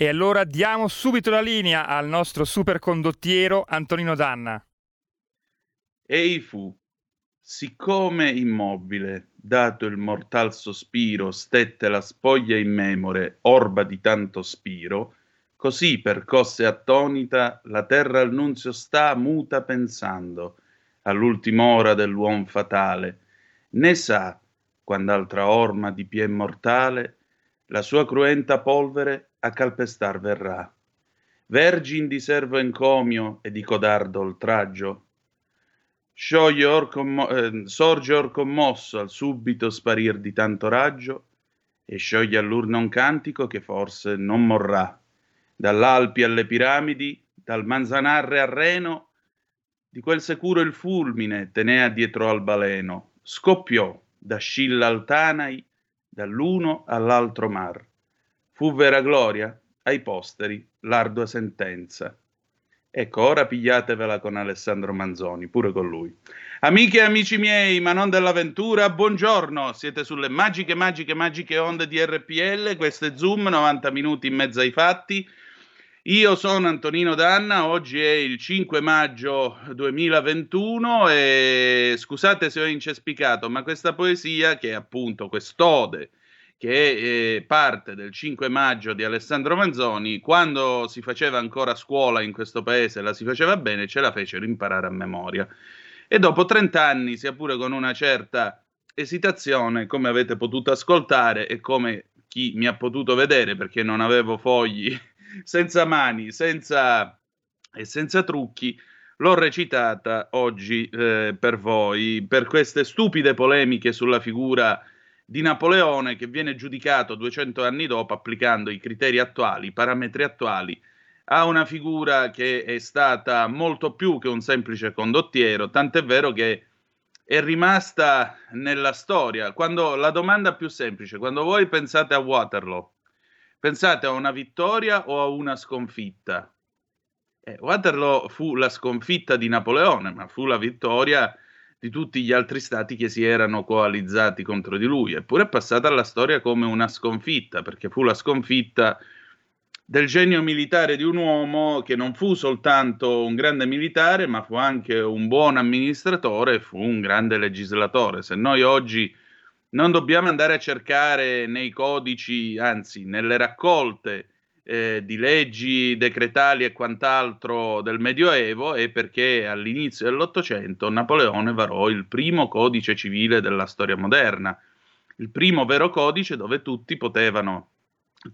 E allora diamo subito la linea al nostro supercondottiero Antonino Danna. Ei fu, siccome immobile, dato il mortal sospiro, stette la spoglia immemore, orba di tanto spiro, così percosse attonita la terra al nunzio sta muta pensando all'ultima ora dell'uom fatale, né sa, quand'altra orma di pie mortale, la sua cruenta polvere a calpestar verrà. Vergin di servo encomio e di codardo oltraggio, or commo- eh, sorge or commosso al subito sparir di tanto raggio e scioglie all'urna un cantico che forse non morrà. Dall'Alpi alle piramidi, dal Manzanarre al Reno, di quel sicuro il fulmine tenea dietro al baleno, scoppiò da Scilla al Tanai, dall'uno all'altro mar. Fu vera gloria ai posteri l'ardua sentenza. Ecco, ora pigliatevela con Alessandro Manzoni, pure con lui. Amiche e amici miei, ma non dell'avventura, buongiorno. Siete sulle magiche, magiche, magiche onde di RPL. Questo è Zoom, 90 minuti in mezzo ai fatti. Io sono Antonino Danna, oggi è il 5 maggio 2021 e scusate se ho incespicato, ma questa poesia, che è appunto quest'ode che eh, parte del 5 maggio di Alessandro Manzoni, quando si faceva ancora scuola in questo paese, la si faceva bene, ce la fecero imparare a memoria. E dopo 30 anni, sia pure con una certa esitazione, come avete potuto ascoltare e come chi mi ha potuto vedere, perché non avevo fogli, senza mani, senza, e senza trucchi, l'ho recitata oggi eh, per voi, per queste stupide polemiche sulla figura di Napoleone che viene giudicato 200 anni dopo applicando i criteri attuali, i parametri attuali a una figura che è stata molto più che un semplice condottiero, tant'è vero che è rimasta nella storia. Quando la domanda più semplice, quando voi pensate a Waterloo, pensate a una vittoria o a una sconfitta? Eh, Waterloo fu la sconfitta di Napoleone, ma fu la vittoria di tutti gli altri stati che si erano coalizzati contro di lui, eppure è passata alla storia come una sconfitta, perché fu la sconfitta del genio militare di un uomo che non fu soltanto un grande militare, ma fu anche un buon amministratore e fu un grande legislatore. Se noi oggi non dobbiamo andare a cercare nei codici, anzi nelle raccolte eh, di leggi decretali e quant'altro del Medioevo è perché all'inizio dell'Ottocento Napoleone varò il primo codice civile della storia moderna, il primo vero codice dove tutti potevano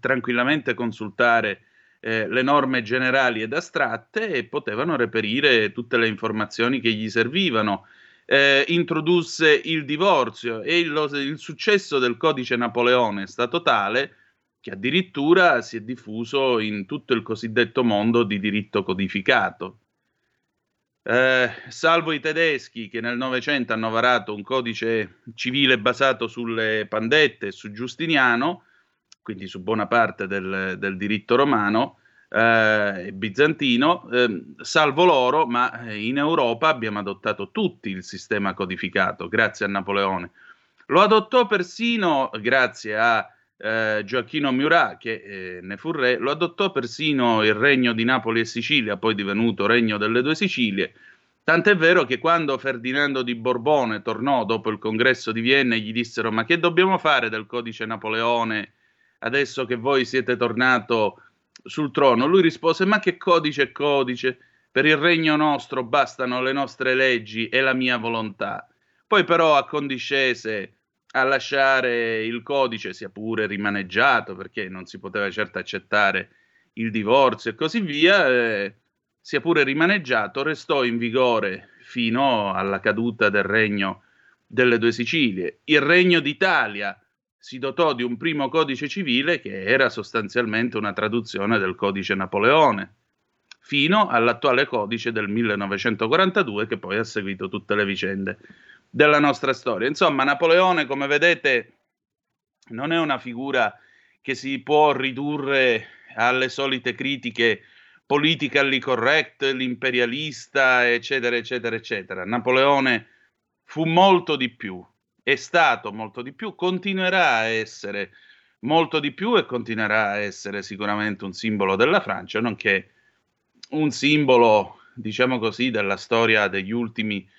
tranquillamente consultare eh, le norme generali ed astratte e potevano reperire tutte le informazioni che gli servivano. Eh, introdusse il divorzio e il, il successo del codice Napoleone è stato tale che addirittura si è diffuso in tutto il cosiddetto mondo di diritto codificato. Eh, salvo i tedeschi che nel Novecento hanno varato un codice civile basato sulle pandette e su Giustiniano, quindi su buona parte del, del diritto romano e eh, bizantino, eh, salvo loro, ma in Europa abbiamo adottato tutti il sistema codificato, grazie a Napoleone. Lo adottò persino grazie a eh, Gioacchino Murat, che eh, ne fu re, lo adottò persino il regno di Napoli e Sicilia, poi divenuto regno delle due Sicilie. Tant'è vero che quando Ferdinando di Borbone tornò dopo il congresso di Vienna, gli dissero: Ma che dobbiamo fare del codice Napoleone adesso che voi siete tornato sul trono? Lui rispose: Ma che codice codice? Per il regno nostro bastano le nostre leggi e la mia volontà. Poi però accondiscese a lasciare il codice, sia pure rimaneggiato, perché non si poteva certo accettare il divorzio e così via, eh, sia pure rimaneggiato, restò in vigore fino alla caduta del regno delle due Sicilie. Il regno d'Italia si dotò di un primo codice civile che era sostanzialmente una traduzione del codice Napoleone, fino all'attuale codice del 1942 che poi ha seguito tutte le vicende della nostra storia. Insomma, Napoleone, come vedete, non è una figura che si può ridurre alle solite critiche politically correct, l'imperialista, eccetera, eccetera, eccetera. Napoleone fu molto di più, è stato molto di più, continuerà a essere molto di più e continuerà a essere sicuramente un simbolo della Francia, nonché un simbolo, diciamo così, della storia degli ultimi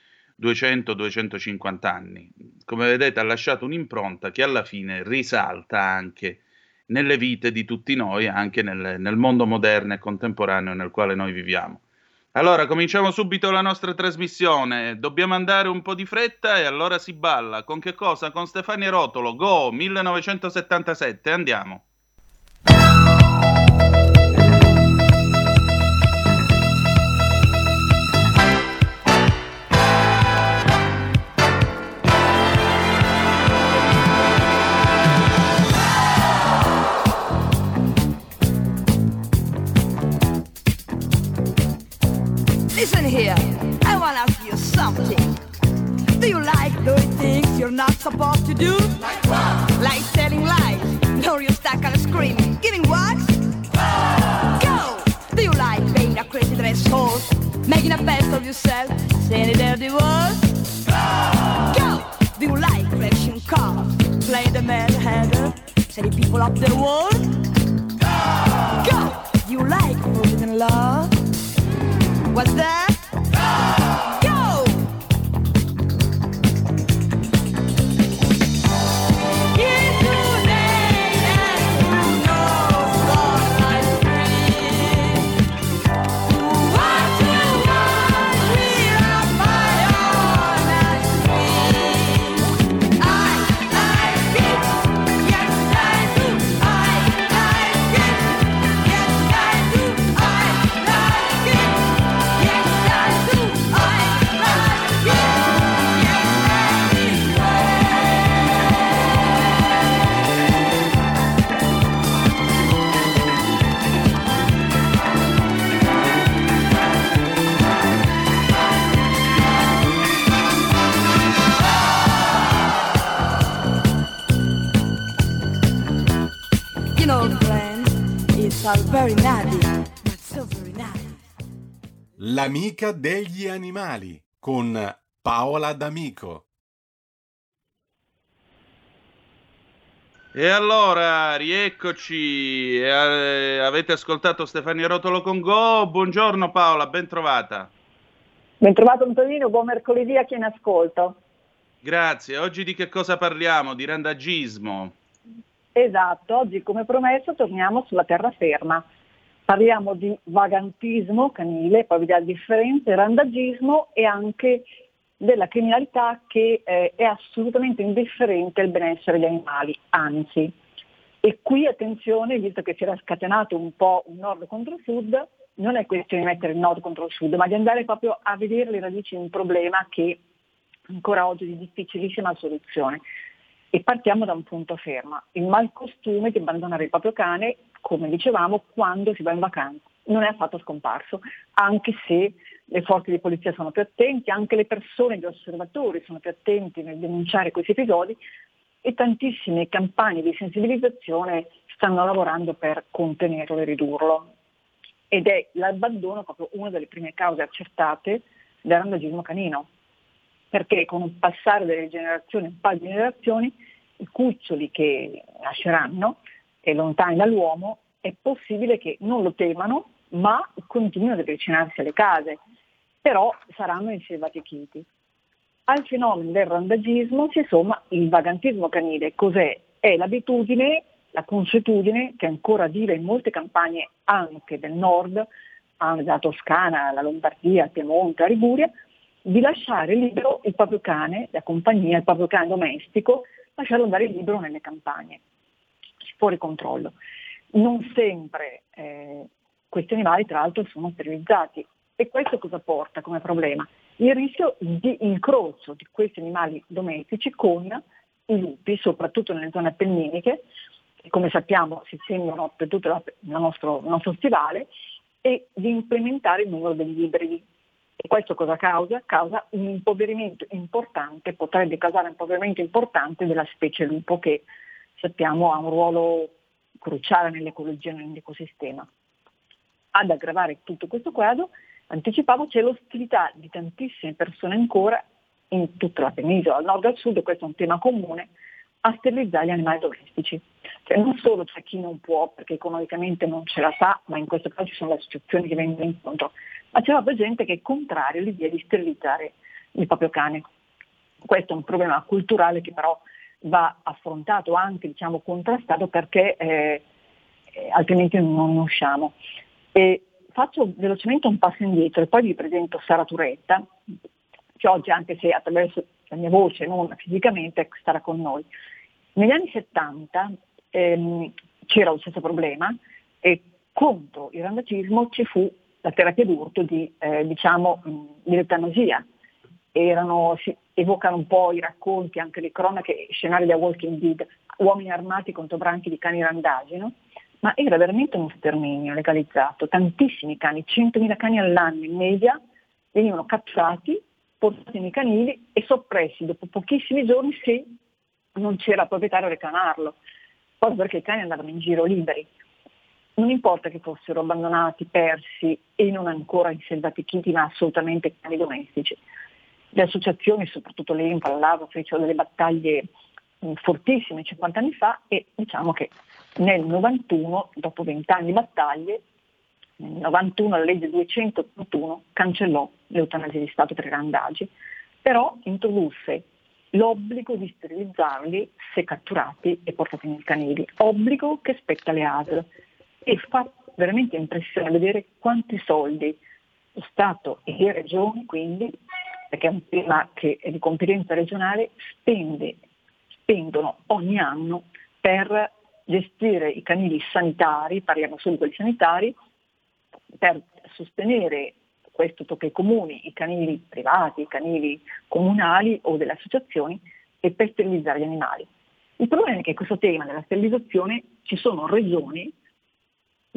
200-250 anni. Come vedete ha lasciato un'impronta che alla fine risalta anche nelle vite di tutti noi, anche nel, nel mondo moderno e contemporaneo nel quale noi viviamo. Allora, cominciamo subito la nostra trasmissione. Dobbiamo andare un po' di fretta e allora si balla. Con che cosa? Con Stefania Rotolo. Go 1977. Andiamo. Not supposed to do? Like what? Like telling lies, or you stuck on a screen, giving what? Go! Do you like being a crazy dress horse, making a best of yourself, saying it dirty words? Go! Do you like crashing cars, playing the mad hatter, setting people up their world? Go! Do you like forbidden love? What's that? L'amica degli animali con Paola D'Amico. E allora, rieccoci. Eh, avete ascoltato Stefania Rotolo con Go. Buongiorno Paola, ben trovata. Bentrovato Antonino, buon mercoledì a chi in ascolto. Grazie. Oggi di che cosa parliamo? Di randagismo. Esatto, oggi come promesso torniamo sulla terraferma. Parliamo di vagantismo canile, poi vediamo la differenza, il randagismo e anche della criminalità che eh, è assolutamente indifferente al benessere degli animali, anzi. E qui attenzione, visto che si era scatenato un po' un nord contro il sud, non è questione di mettere il nord contro il sud, ma di andare proprio a vedere le radici di un problema che ancora oggi è di difficilissima soluzione. E partiamo da un punto fermo, il malcostume di abbandonare il proprio cane, come dicevamo, quando si va in vacanza. Non è affatto scomparso, anche se le forze di polizia sono più attenti, anche le persone, gli osservatori sono più attenti nel denunciare questi episodi e tantissime campagne di sensibilizzazione stanno lavorando per contenerlo e ridurlo. Ed è l'abbandono proprio una delle prime cause accertate del randagismo canino perché con un passare delle generazioni, un paio di generazioni, i cuccioli che nasceranno e lontani dall'uomo è possibile che non lo temano, ma continuino ad avvicinarsi alle case, però saranno inselvatichiti. Al fenomeno del randagismo si somma il vagantismo canile. Cos'è? È l'abitudine, la consuetudine che ancora vive in molte campagne anche del nord dalla Toscana alla Lombardia, al Piemonte, a Liguria, di lasciare libero il proprio cane da compagnia, il proprio cane domestico, lasciarlo andare libero nelle campagne, fuori controllo. Non sempre eh, questi animali tra l'altro sono sterilizzati e questo cosa porta come problema? Il rischio di incrocio di questi animali domestici con i lupi, soprattutto nelle zone appenniniche, che come sappiamo si estendono per tutto la nostro, il nostro stivale, e di implementare il numero degli ibridi. E questo cosa causa? Causa un impoverimento importante, potrebbe causare un impoverimento importante della specie lupo che sappiamo ha un ruolo cruciale nell'ecologia e nell'ecosistema. Ad aggravare tutto questo quadro anticipavo c'è l'ostilità di tantissime persone ancora in tutta la penisola, al nord e al sud, questo è un tema comune, a sterilizzare gli animali domestici. Cioè, non solo c'è chi non può perché economicamente non ce la fa, ma in questo caso ci sono le associazioni che vengono incontro, ma c'è proprio gente che è contrario all'idea di sterilizzare il proprio cane. Questo è un problema culturale che però va affrontato, anche diciamo, contrastato perché eh, eh, altrimenti non usciamo. E faccio velocemente un passo indietro e poi vi presento Sara Turetta, che oggi anche se attraverso la mia voce, non fisicamente, starà con noi. Negli anni 70 ehm, c'era lo stesso problema e contro il randacismo ci fu la terapia d'urto di, eh, diciamo, di l'eutanasia. Erano, evocano un po' i racconti, anche le cronache, scenari da Walking Dead, uomini armati contro branchi di cani randagi, no? ma era veramente uno sterminio legalizzato. Tantissimi cani, 100.000 cani all'anno in media, venivano catturati, portati nei canili e soppressi dopo pochissimi giorni se non c'era il proprietario a reclamarlo, proprio perché i cani andavano in giro liberi. Non importa che fossero abbandonati, persi e non ancora inselvatichiti, ma assolutamente cani domestici. Le associazioni, soprattutto l'EMPA, LAVA, fecero delle battaglie fortissime 50 anni fa e diciamo che nel 91, dopo 20 anni di battaglie, nel 91 la legge 281 cancellò l'eutanasia di Stato per i randagi, però introdusse l'obbligo di sterilizzarli se catturati e portati nei canili, obbligo che spetta alle ASL. E fa veramente impressione vedere quanti soldi lo Stato e le regioni, quindi, perché è un tema che è di competenza regionale, spende, spendono ogni anno per gestire i canili sanitari, parliamo solo di quelli sanitari, per sostenere questo tocca ai comuni, i canili privati, i canili comunali o delle associazioni e per sterilizzare gli animali. Il problema è che questo tema della sterilizzazione ci sono regioni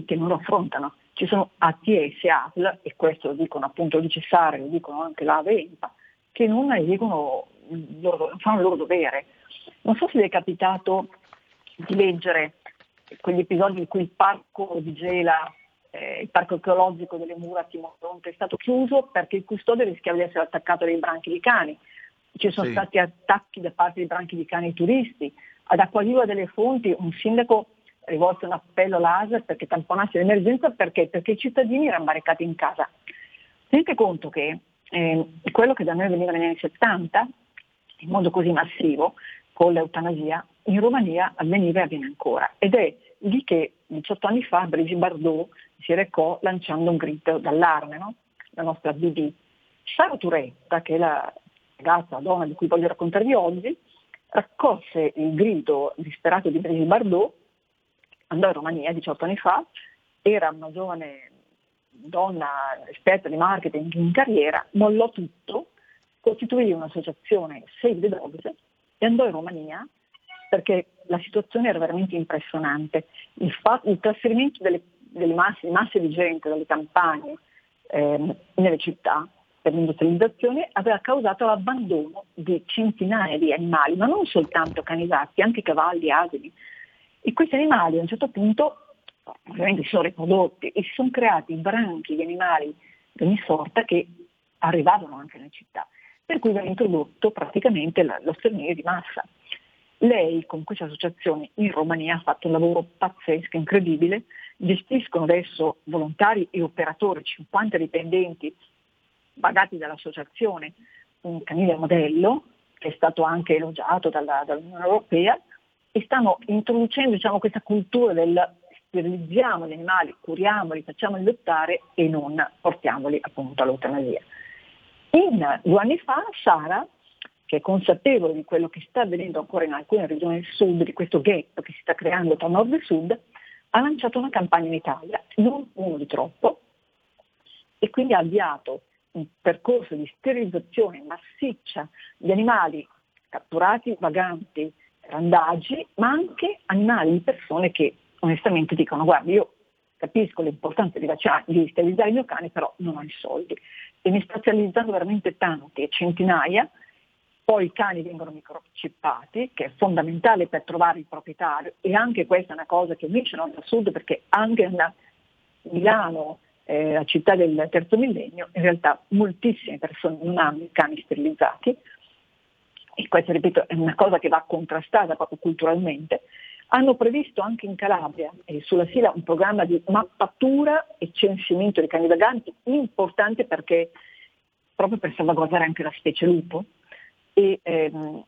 che non lo affrontano, ci sono ATS, ASL, e questo lo dicono appunto il Cesare, lo dicono anche l'AVE e che non eseguono, fanno il loro dovere. Non so se vi è capitato di leggere quegli episodi in cui il parco di Gela, eh, il parco archeologico delle mura a Timoronte è stato chiuso perché il custode rischiava di essere attaccato dai branchi di cani. Ci sono sì. stati attacchi da parte dei branchi di cani ai turisti. Ad Acquaviva delle Fonti un sindaco rivolse un appello all'ASER perché tamponasse l'emergenza perché? perché i cittadini erano barricati in casa. Tenete conto che eh, quello che da noi veniva negli anni 70, in modo così massivo, con l'eutanasia, in Romania avveniva e avviene ancora. Ed è lì che 18 anni fa Brigitte Bardot si recò lanciando un grido d'allarme, no? la nostra BB. Sara Turetta, che è la ragazza, la donna di cui voglio raccontarvi oggi, raccolse il grido disperato di Brigitte Bardot, andò in Romania 18 anni fa, era una giovane donna esperta di marketing in carriera, mollò tutto, costituì un'associazione Save the Dogs e andò in Romania perché la situazione era veramente impressionante. Il, fatto, il trasferimento delle, delle masse, masse, di gente dalle campagne eh, nelle città per l'industrializzazione aveva causato l'abbandono di centinaia di animali, ma non soltanto cani gatti, anche cavalli, asini. E questi animali a un certo punto ovviamente si sono riprodotti e si sono creati branchi di animali di ogni sorta che arrivavano anche nelle città per cui viene introdotto praticamente lo sterminio di massa. Lei con queste associazioni in Romania ha fatto un lavoro pazzesco, incredibile, gestiscono adesso volontari e operatori, 50 dipendenti pagati dall'associazione, un canile modello che è stato anche elogiato dalla, dall'Unione Europea e stanno introducendo diciamo, questa cultura del sterilizziamo gli animali, curiamoli, facciamoli lottare e non portiamoli appunto all'eutanasia. In, due anni fa Sara, che è consapevole di quello che sta avvenendo ancora in alcune regioni del sud, di questo gap che si sta creando tra nord e sud, ha lanciato una campagna in Italia, non uno di troppo, e quindi ha avviato un percorso di sterilizzazione massiccia di animali catturati, vaganti, randaggi, ma anche animali di persone che onestamente dicono guarda io capisco l'importanza di, di sterilizzare il mio cane, però non ho i soldi. E mi sta sterilizzando veramente tanti, centinaia, poi i cani vengono microchippati, che è fondamentale per trovare il proprietario, e anche questa è una cosa che invece non da sud, perché anche a Milano, eh, la città del terzo millennio, in realtà moltissime persone non hanno i cani sterilizzati, e questa ripeto è una cosa che va contrastata proprio culturalmente, hanno previsto anche in Calabria e sulla Sila un programma di mappatura e censimento dei cani vaganti importante perché proprio per salvaguardare anche la specie lupo. E, ehm,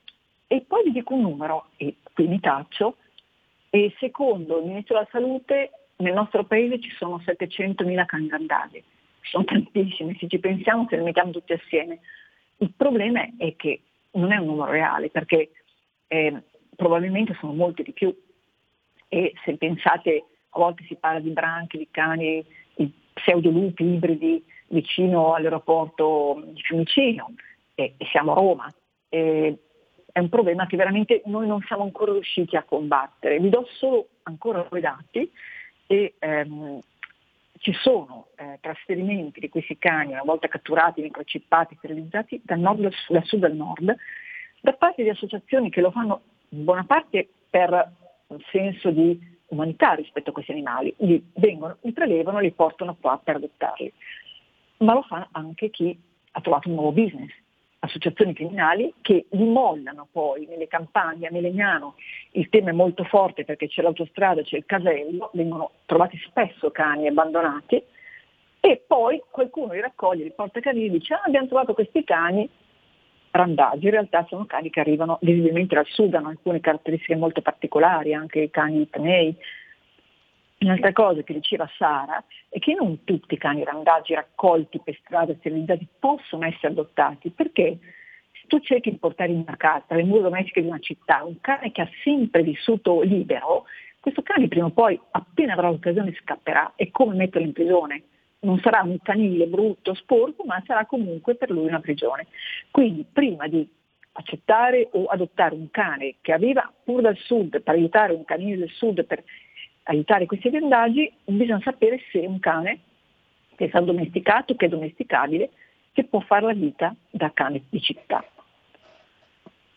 e poi vi dico un numero, e qui mi taccio, e secondo il Ministro della Salute nel nostro paese ci sono 700.000 cani randagi, sono tantissimi, se ci pensiamo se li mettiamo tutti assieme. Il problema è che non è un numero reale perché eh, probabilmente sono molti di più e se pensate a volte si parla di branchi, di cani, di pseudolupi ibridi vicino all'aeroporto di Fiumicino e, e siamo a Roma. E, è un problema che veramente noi non siamo ancora riusciti a combattere. Vi do solo ancora due dati e ehm, ci sono eh, trasferimenti di questi cani, una volta catturati, microchippati, sterilizzati, dal nord al sud al nord, da parte di associazioni che lo fanno in buona parte per un senso di umanità rispetto a questi animali, li vengono, li prelevano e li portano qua per adottarli. Ma lo fa anche chi ha trovato un nuovo business, associazioni criminali che li mollano poi nelle campagne a Melegnano, il tema è molto forte perché c'è l'autostrada, c'è il casello, vengono trovati spesso cani abbandonati e poi qualcuno li raccoglie, li porta a canini e dice ah, abbiamo trovato questi cani, randaggi, in realtà sono cani che arrivano visibilmente dal sud, hanno alcune caratteristiche molto particolari, anche i cani itnei. Un'altra cosa che diceva Sara è che non tutti i cani randaggi raccolti per strada sterilizzati possono essere adottati, perché se tu cerchi di portare in una casa, le mura domestiche di una città, un cane che ha sempre vissuto libero, questo cane prima o poi, appena avrà l'occasione, scapperà. È come metterlo in prigione non sarà un canile brutto, sporco, ma sarà comunque per lui una prigione. Quindi prima di accettare o adottare un cane che arriva pur dal sud per aiutare un canile del sud per aiutare questi vendaggi, bisogna sapere se un cane che è stato domesticato, che è domesticabile, che può fare la vita da cane di città.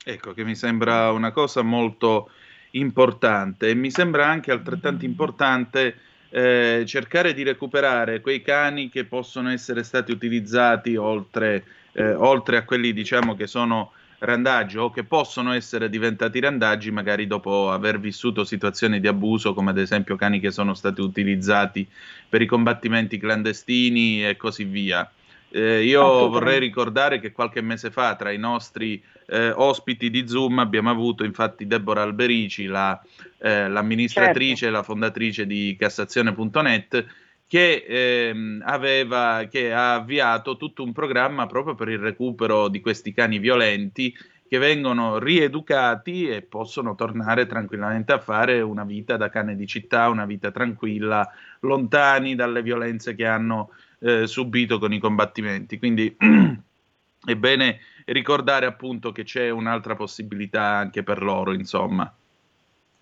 Ecco, che mi sembra una cosa molto importante e mi sembra anche altrettanto importante eh, cercare di recuperare quei cani che possono essere stati utilizzati oltre, eh, oltre a quelli diciamo che sono randaggi o che possono essere diventati randaggi magari dopo aver vissuto situazioni di abuso come ad esempio cani che sono stati utilizzati per i combattimenti clandestini e così via. Eh, io vorrei ricordare che qualche mese fa tra i nostri eh, ospiti di Zoom abbiamo avuto infatti Deborah Alberici, la, eh, l'amministratrice e certo. la fondatrice di Cassazione.net, che, ehm, aveva, che ha avviato tutto un programma proprio per il recupero di questi cani violenti che vengono rieducati e possono tornare tranquillamente a fare una vita da cane di città, una vita tranquilla, lontani dalle violenze che hanno eh, subito con i combattimenti. Quindi è bene ricordare appunto che c'è un'altra possibilità anche per loro, insomma.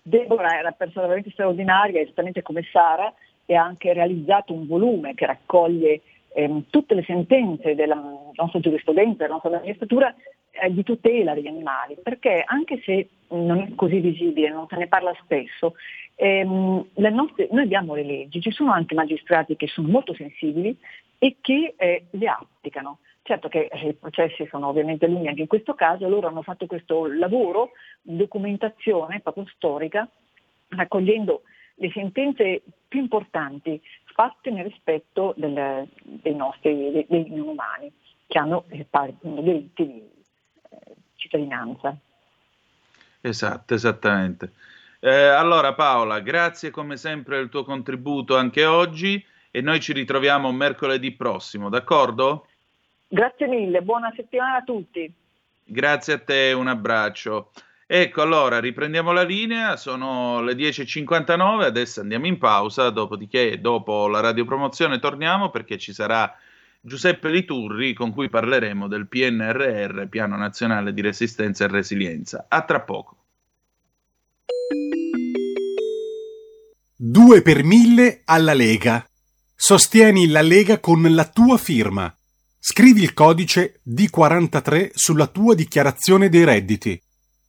Deborah è una persona veramente straordinaria, esattamente come Sara, e ha anche realizzato un volume che raccoglie ehm, tutte le sentenze della nostra giurisprudenza, della nostra magistratura eh, di tutela degli animali, perché anche se non è così visibile, non se ne parla spesso, ehm, nostre, noi abbiamo le leggi, ci sono anche magistrati che sono molto sensibili e che eh, le applicano. Certo che eh, i processi sono ovviamente lunghi anche in questo caso, loro hanno fatto questo lavoro documentazione proprio storica, raccogliendo le sentenze più importanti fatte nel rispetto del, dei nostri dei, non umani che hanno eh, diritti di eh, cittadinanza. Esatto, esattamente. Eh, allora Paola, grazie come sempre del tuo contributo anche oggi e noi ci ritroviamo mercoledì prossimo, d'accordo? Grazie mille, buona settimana a tutti. Grazie a te, un abbraccio. Ecco, allora riprendiamo la linea, sono le 10.59, adesso andiamo in pausa, dopodiché dopo la radiopromozione torniamo perché ci sarà Giuseppe Liturri con cui parleremo del PNRR, Piano Nazionale di Resistenza e Resilienza. A tra poco. 2 per 1000 alla Lega. Sostieni la Lega con la tua firma. Scrivi il codice D43 sulla tua dichiarazione dei redditi.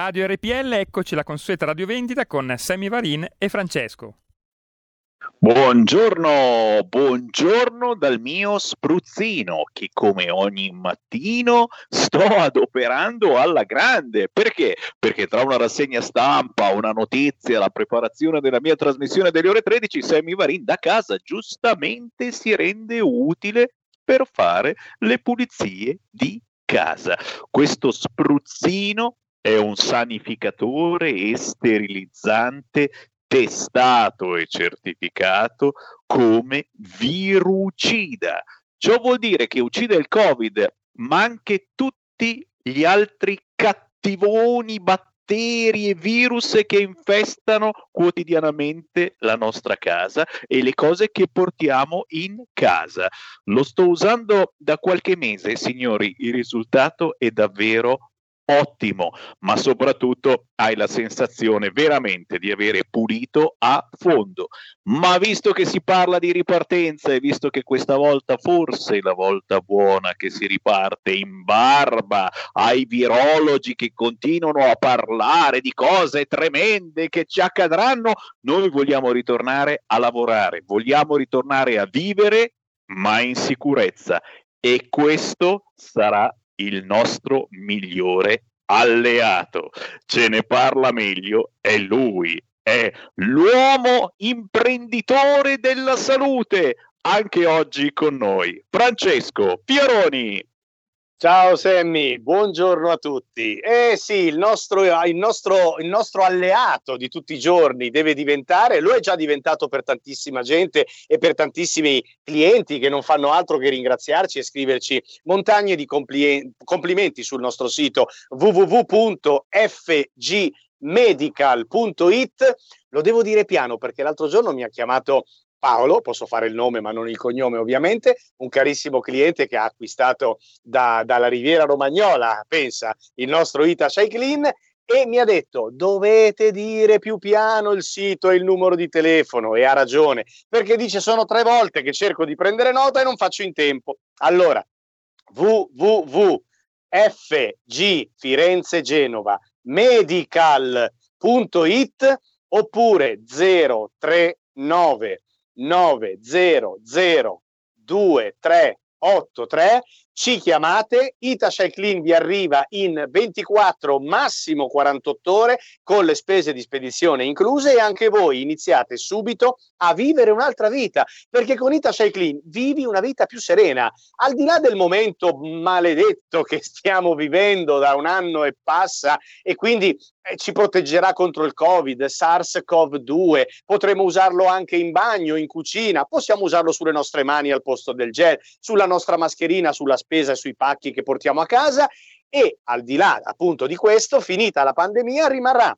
Radio RPL, eccoci la consueta radiovendita con Sammy Varin e Francesco. Buongiorno, buongiorno dal mio spruzzino che come ogni mattino sto adoperando alla grande. Perché? Perché tra una rassegna stampa, una notizia, la preparazione della mia trasmissione delle ore 13, Sammy Varin da casa giustamente si rende utile per fare le pulizie di casa. Questo spruzzino è un sanificatore e sterilizzante testato e certificato come virucida. Ciò vuol dire che uccide il Covid, ma anche tutti gli altri cattivoni, batteri e virus che infestano quotidianamente la nostra casa e le cose che portiamo in casa. Lo sto usando da qualche mese, signori, il risultato è davvero ottimo, ma soprattutto hai la sensazione veramente di avere pulito a fondo. Ma visto che si parla di ripartenza e visto che questa volta forse è la volta buona che si riparte in barba ai virologi che continuano a parlare di cose tremende che ci accadranno, noi vogliamo ritornare a lavorare, vogliamo ritornare a vivere, ma in sicurezza. E questo sarà il nostro migliore alleato. Ce ne parla meglio, è lui, è l'uomo imprenditore della salute, anche oggi con noi, Francesco Pieroni. Ciao Sammy, buongiorno a tutti. Eh sì, il nostro, il, nostro, il nostro, alleato di tutti i giorni deve diventare, lo è già diventato per tantissima gente e per tantissimi clienti che non fanno altro che ringraziarci e scriverci montagne di compli- complimenti sul nostro sito www.fgmedical.it. Lo devo dire piano perché l'altro giorno mi ha chiamato Paolo, posso fare il nome ma non il cognome ovviamente, un carissimo cliente che ha acquistato da, dalla Riviera Romagnola, pensa, il nostro Ita Clean e mi ha detto dovete dire più piano il sito e il numero di telefono e ha ragione perché dice sono tre volte che cerco di prendere nota e non faccio in tempo. Allora, www.fg medical.it oppure 039 900 2383 ci chiamate, Ita Clean vi arriva in 24, massimo 48 ore con le spese di spedizione incluse e anche voi iniziate subito a vivere un'altra vita, perché con Ita Clean vivi una vita più serena, al di là del momento maledetto che stiamo vivendo da un anno e passa e quindi eh, ci proteggerà contro il Covid, SARS-CoV-2, potremo usarlo anche in bagno, in cucina, possiamo usarlo sulle nostre mani al posto del gel, sulla nostra mascherina, sulla spesa sui pacchi che portiamo a casa e al di là appunto di questo, finita la pandemia, rimarrà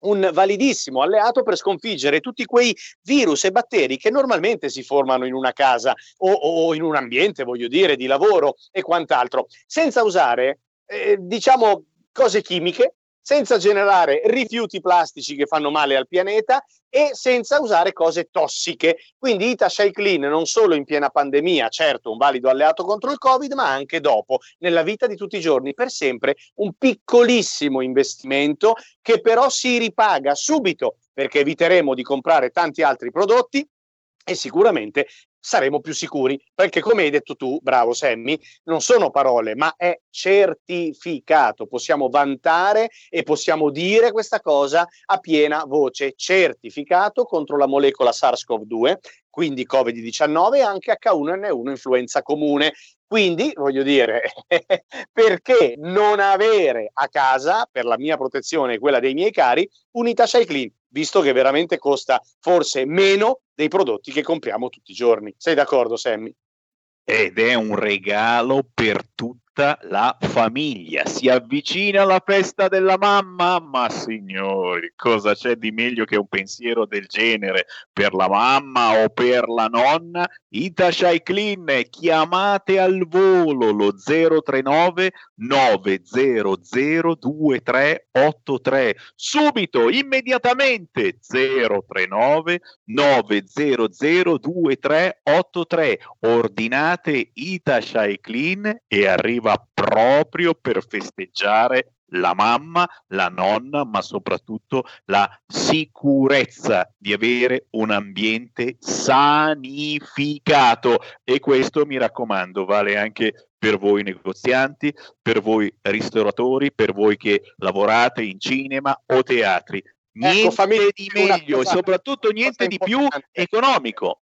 un validissimo alleato per sconfiggere tutti quei virus e batteri che normalmente si formano in una casa o, o in un ambiente, voglio dire, di lavoro e quant'altro, senza usare, eh, diciamo, cose chimiche senza generare rifiuti plastici che fanno male al pianeta e senza usare cose tossiche. Quindi Ita Shai Clean non solo in piena pandemia, certo un valido alleato contro il Covid, ma anche dopo, nella vita di tutti i giorni, per sempre un piccolissimo investimento che però si ripaga subito perché eviteremo di comprare tanti altri prodotti e sicuramente saremo più sicuri, perché come hai detto tu, bravo Sammy, non sono parole, ma è certificato. Possiamo vantare e possiamo dire questa cosa a piena voce, certificato contro la molecola SARS-CoV-2, quindi Covid-19 e anche H1N1 influenza comune. Quindi, voglio dire, perché non avere a casa, per la mia protezione e quella dei miei cari, Unita Clean, visto che veramente costa forse meno dei prodotti che compriamo tutti i giorni. Sei d'accordo, Sammy? Ed è un regalo per tutti tutta la famiglia. Si avvicina la festa della mamma, ma signori, cosa c'è di meglio che un pensiero del genere per la mamma o per la nonna? Itashai Clean, chiamate al volo lo 039 900 2383 subito, immediatamente 039 900 2383 ordinate Itashai Clean e arriva arriva proprio per festeggiare la mamma, la nonna, ma soprattutto la sicurezza di avere un ambiente sanificato. E questo, mi raccomando, vale anche per voi negozianti, per voi ristoratori, per voi che lavorate in cinema o teatri. Ecco, niente ecco, di meglio e soprattutto niente di più economico.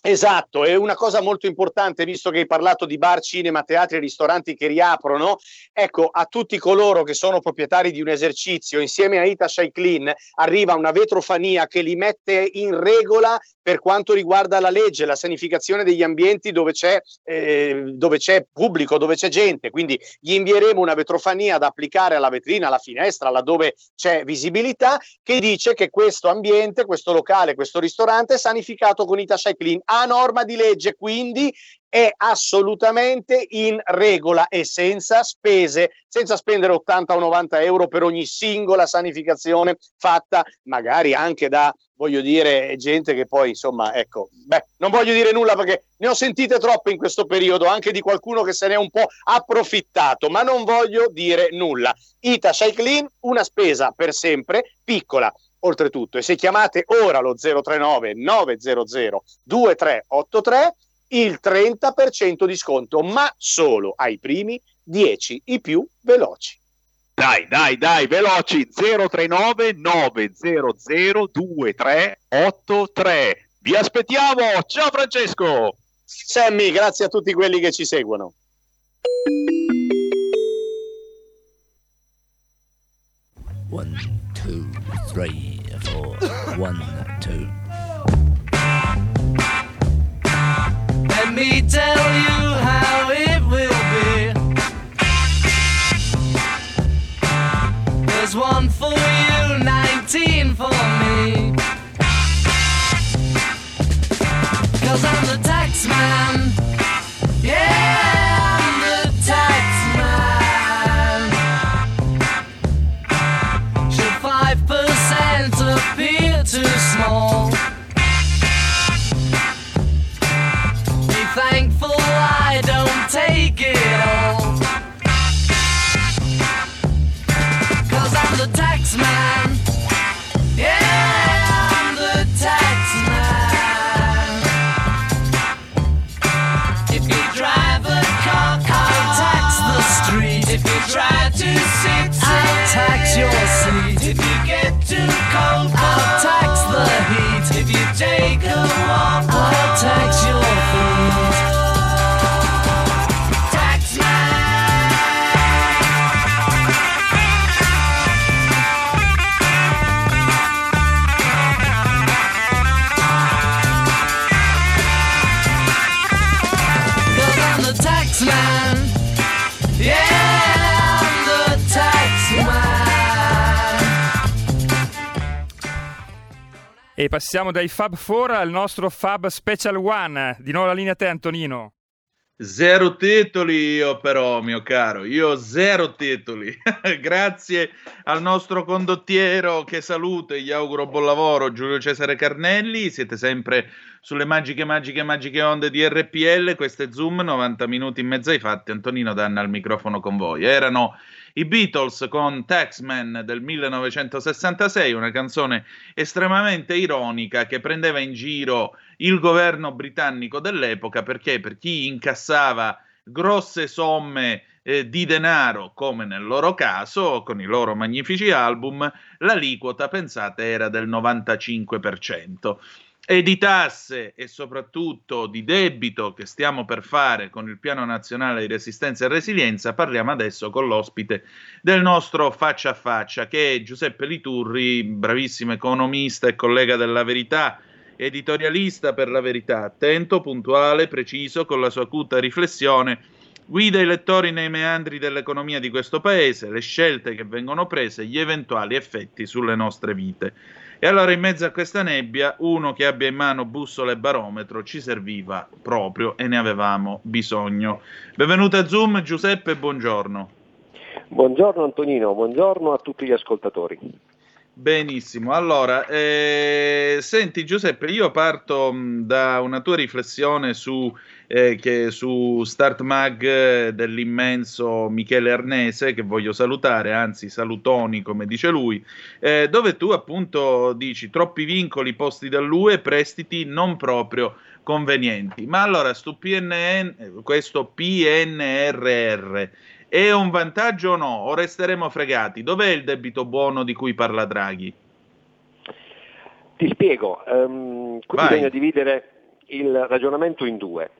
Esatto, è una cosa molto importante, visto che hai parlato di bar, cinema, teatri e ristoranti che riaprono. Ecco, a tutti coloro che sono proprietari di un esercizio, insieme a Ita Clean, arriva una vetrofania che li mette in regola per quanto riguarda la legge, la sanificazione degli ambienti dove c'è, eh, dove c'è pubblico, dove c'è gente. Quindi gli invieremo una vetrofania da applicare alla vetrina, alla finestra, laddove c'è visibilità, che dice che questo ambiente, questo locale, questo ristorante è sanificato con Ita Clean a norma di legge, quindi è assolutamente in regola e senza spese, senza spendere 80 o 90 euro per ogni singola sanificazione fatta magari anche da, voglio dire, gente che poi, insomma, ecco, beh, non voglio dire nulla perché ne ho sentite troppe in questo periodo, anche di qualcuno che se ne è un po' approfittato, ma non voglio dire nulla. Ita Shai Clean, una spesa per sempre, piccola, oltretutto. E se chiamate ora lo 039 900 2383 il 30% di sconto, ma solo ai primi 10 i più veloci. Dai, dai, dai, veloci 039 900 2383. Vi aspettiamo. Ciao Francesco. Sammy, grazie a tutti quelli che ci seguono. Two, three, four. One, two. Let me tell you how it will be. There's one for you, 19 for me. Cause I'm the tax man. E passiamo dai Fab 4 al nostro Fab Special One. Di nuovo la linea a te, Antonino. Zero titoli io però, mio caro, io zero titoli. Grazie al nostro condottiero che saluto e gli auguro buon lavoro, Giulio Cesare Carnelli. Siete sempre sulle magiche, magiche, magiche onde di RPL. Questo è Zoom, 90 minuti in mezzo ai fatti. Antonino Danna al microfono con voi. Erano i Beatles con Taxman del 1966, una canzone estremamente ironica che prendeva in giro il governo britannico dell'epoca perché per chi incassava grosse somme eh, di denaro, come nel loro caso, con i loro magnifici album, l'aliquota, pensate, era del 95% e di tasse e soprattutto di debito che stiamo per fare con il Piano Nazionale di Resistenza e Resilienza, parliamo adesso con l'ospite del nostro faccia a faccia, che è Giuseppe Liturri, bravissimo economista e collega della Verità, editorialista per la Verità, attento, puntuale, preciso, con la sua acuta riflessione guida i lettori nei meandri dell'economia di questo paese, le scelte che vengono prese, gli eventuali effetti sulle nostre vite. E allora in mezzo a questa nebbia uno che abbia in mano bussola e barometro ci serviva proprio e ne avevamo bisogno. Benvenuto a Zoom Giuseppe, buongiorno. Buongiorno Antonino, buongiorno a tutti gli ascoltatori. Benissimo, allora, eh, senti Giuseppe, io parto mh, da una tua riflessione su, eh, che, su Start Mag eh, dell'immenso Michele Arnese, che voglio salutare, anzi salutoni come dice lui, eh, dove tu appunto dici troppi vincoli posti dall'UE, prestiti non proprio convenienti. Ma allora, sto PNN, questo PNRR è un vantaggio o no? O resteremo fregati? Dov'è il debito buono di cui parla Draghi? Ti spiego, um, qui Vai. bisogna dividere il ragionamento in due.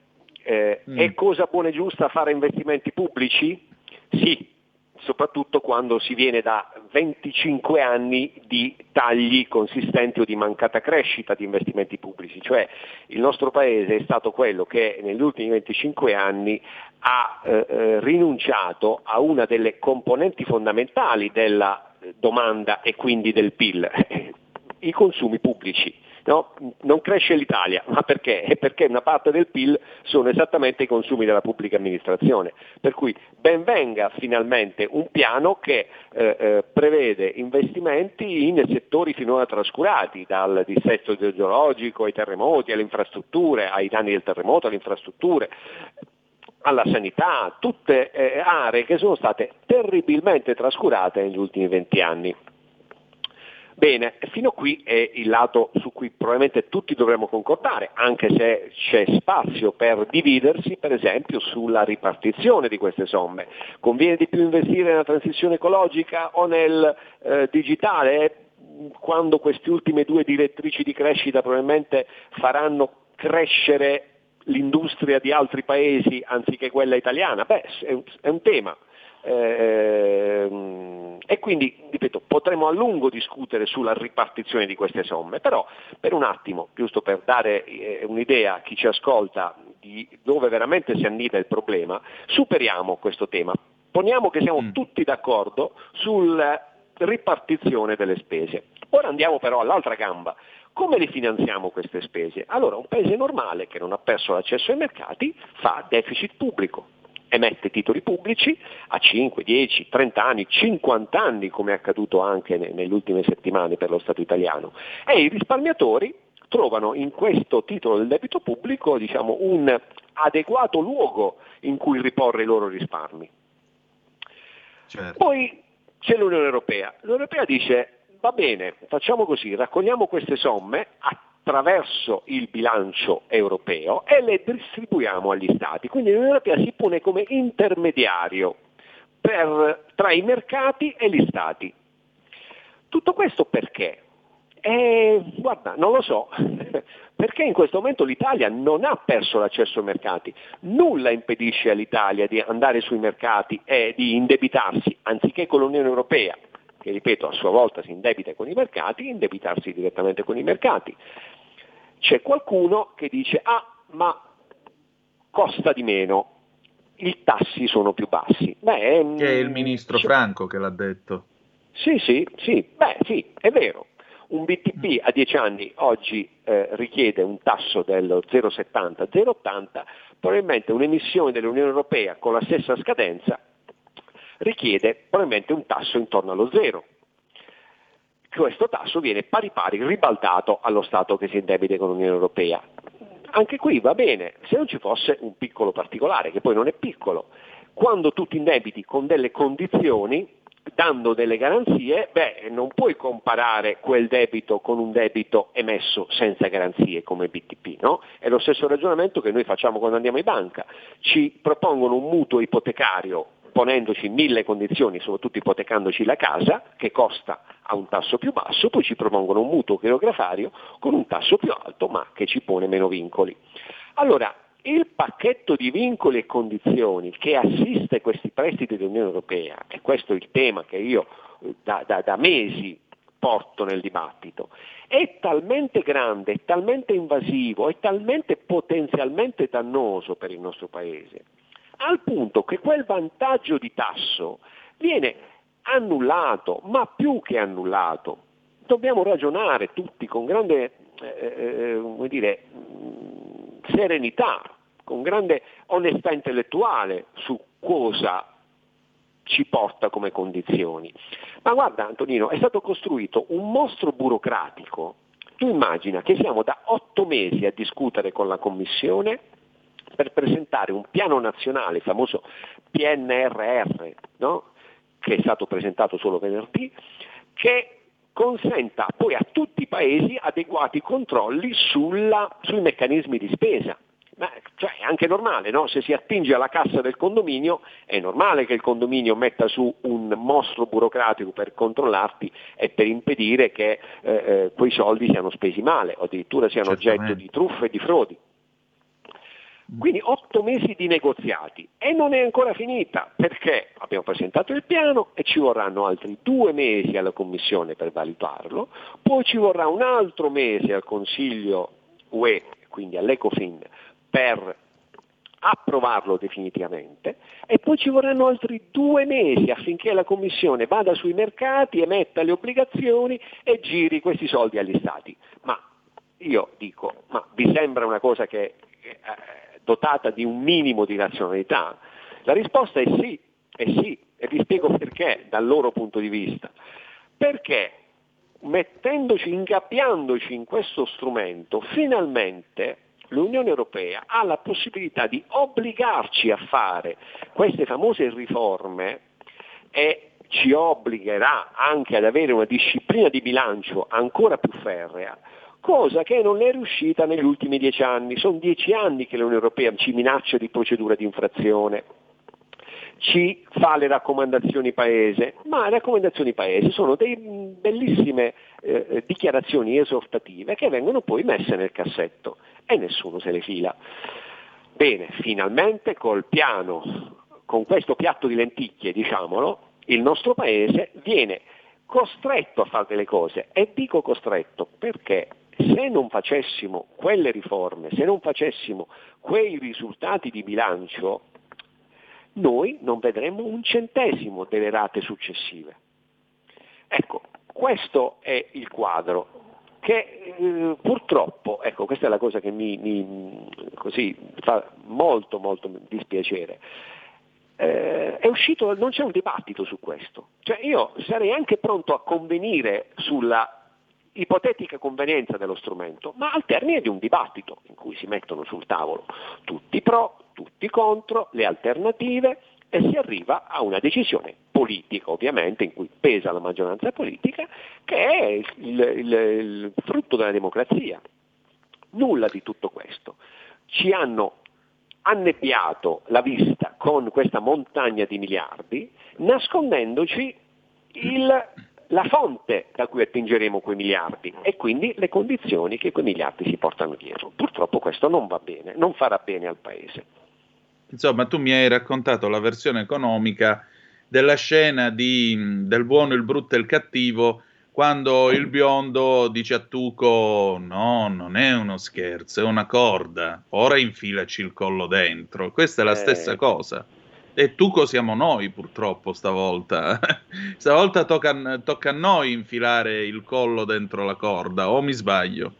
Eh, Mm. È cosa buona e giusta fare investimenti pubblici? Sì, soprattutto quando si viene da 25 anni di tagli consistenti o di mancata crescita di investimenti pubblici, cioè il nostro Paese è stato quello che negli ultimi 25 anni ha eh, eh, rinunciato a una delle componenti fondamentali della eh, domanda e quindi del PIL, i consumi pubblici. No? Non cresce l'Italia, ma perché? Perché una parte del PIL sono esattamente i consumi della pubblica amministrazione. Per cui ben venga finalmente un piano che eh, eh, prevede investimenti in settori finora trascurati, dal dissesto idrogeologico ai terremoti, alle infrastrutture, ai danni del terremoto, alle infrastrutture alla sanità, tutte eh, aree che sono state terribilmente trascurate negli ultimi venti anni. Bene, fino a qui è il lato su cui probabilmente tutti dovremmo concordare, anche se c'è spazio per dividersi, per esempio, sulla ripartizione di queste somme. Conviene di più investire nella transizione ecologica o nel eh, digitale? Quando queste ultime due direttrici di crescita probabilmente faranno crescere l'industria di altri paesi anziché quella italiana? Beh, è un, è un tema. Eh, e quindi, ripeto, potremo a lungo discutere sulla ripartizione di queste somme, però per un attimo, giusto per dare eh, un'idea a chi ci ascolta di dove veramente si annida il problema, superiamo questo tema. Poniamo che siamo tutti d'accordo sulla ripartizione delle spese. Ora andiamo però all'altra gamba. Come le finanziamo queste spese? Allora, un paese normale che non ha perso l'accesso ai mercati fa deficit pubblico, emette titoli pubblici a 5, 10, 30 anni, 50 anni, come è accaduto anche ne- nelle ultime settimane per lo Stato italiano, e i risparmiatori trovano in questo titolo del debito pubblico diciamo, un adeguato luogo in cui riporre i loro risparmi. Poi c'è l'Unione Europea. L'Unione Europea dice va bene, facciamo così, raccogliamo queste somme attraverso il bilancio europeo e le distribuiamo agli Stati. Quindi l'Unione Europea si pone come intermediario per- tra i mercati e gli Stati. Tutto questo perché? Eh, guarda, non lo so, perché in questo momento l'Italia non ha perso l'accesso ai mercati, nulla impedisce all'Italia di andare sui mercati e di indebitarsi, anziché con l'Unione Europea, che ripeto a sua volta si indebita con i mercati, indebitarsi direttamente con i mercati. C'è qualcuno che dice, ah, ma costa di meno, i tassi sono più bassi. Beh, Che è il ministro Franco che l'ha detto. sì, sì, sì, beh sì, è vero. Un BTP a 10 anni oggi eh, richiede un tasso dello 0,70-0,80, probabilmente un'emissione dell'Unione Europea con la stessa scadenza richiede probabilmente un tasso intorno allo zero. Questo tasso viene pari pari ribaltato allo Stato che si indebita con l'Unione Europea. Anche qui va bene, se non ci fosse un piccolo particolare, che poi non è piccolo, quando tu ti indebiti con delle condizioni, dando delle garanzie, beh, non puoi comparare quel debito con un debito emesso senza garanzie come BTP, no? È lo stesso ragionamento che noi facciamo quando andiamo in banca. Ci propongono un mutuo ipotecario ponendoci mille condizioni, soprattutto ipotecandoci la casa, che costa a un tasso più basso, poi ci propongono un mutuo chirografario con un tasso più alto, ma che ci pone meno vincoli. Allora, il pacchetto di vincoli e condizioni che assiste questi prestiti dell'Unione Europea, e questo è il tema che io eh, da, da, da mesi porto nel dibattito, è talmente grande, è talmente invasivo, è talmente potenzialmente dannoso per il nostro Paese, al punto che quel vantaggio di tasso viene annullato, ma più che annullato. Dobbiamo ragionare tutti con grande eh, eh, dire, serenità, con grande onestà intellettuale su cosa ci porta come condizioni. Ma guarda Antonino, è stato costruito un mostro burocratico. Tu immagina che siamo da otto mesi a discutere con la Commissione per presentare un piano nazionale, il famoso PNRR, no? che è stato presentato solo venerdì, che consenta poi a tutti i paesi adeguati controlli sulla, sui meccanismi di spesa. Ma, cioè, è anche normale, no? se si attinge alla cassa del condominio, è normale che il condominio metta su un mostro burocratico per controllarti e per impedire che eh, eh, quei soldi siano spesi male o addirittura siano oggetto di truffe e di frodi. Quindi otto mesi di negoziati e non è ancora finita perché abbiamo presentato il piano e ci vorranno altri due mesi alla Commissione per valutarlo, poi ci vorrà un altro mese al Consiglio UE, quindi all'Ecofin, per approvarlo definitivamente e poi ci vorranno altri due mesi affinché la Commissione vada sui mercati, emetta le obbligazioni e giri questi soldi agli Stati. Ma io dico, ma vi sembra una cosa che eh, dotata di un minimo di razionalità? La risposta è sì, è sì, e vi spiego perché dal loro punto di vista. Perché mettendoci, ingabbiandoci in questo strumento, finalmente l'Unione Europea ha la possibilità di obbligarci a fare queste famose riforme e ci obbligherà anche ad avere una disciplina di bilancio ancora più ferrea, cosa che non è riuscita negli ultimi dieci anni. Sono dieci anni che l'Unione Europea ci minaccia di procedura di infrazione, ci fa le raccomandazioni paese, ma le raccomandazioni paese sono delle bellissime eh, dichiarazioni esortative che vengono poi messe nel cassetto e nessuno se le fila. Bene, finalmente col piano, con questo piatto di lenticchie, diciamolo, il nostro paese viene costretto a fare delle cose e dico costretto perché se non facessimo quelle riforme, se non facessimo quei risultati di bilancio, noi non vedremo un centesimo delle rate successive. Ecco, questo è il quadro che eh, purtroppo, ecco questa è la cosa che mi, mi così, fa molto molto dispiacere, eh, uscito, non c'è un dibattito su questo. Cioè io sarei anche pronto a convenire sulla ipotetica convenienza dello strumento, ma al termine di un dibattito in cui si mettono sul tavolo tutti pro, tutti contro, le alternative e si arriva a una decisione politica, ovviamente, in cui pesa la maggioranza politica, che è il, il, il frutto della democrazia. Nulla di tutto questo. Ci hanno annebbiato la vista con questa montagna di miliardi, nascondendoci il la fonte da cui attingeremo quei miliardi e quindi le condizioni che quei miliardi si portano dietro. Purtroppo questo non va bene, non farà bene al Paese. Insomma, tu mi hai raccontato la versione economica della scena di, del buono, il brutto e il cattivo quando il biondo dice a Tuco no, non è uno scherzo, è una corda, ora infilaci il collo dentro. Questa è la eh, stessa cosa. E Tuco siamo noi purtroppo stavolta. stavolta tocca, tocca a noi infilare il collo dentro la corda, o mi sbaglio?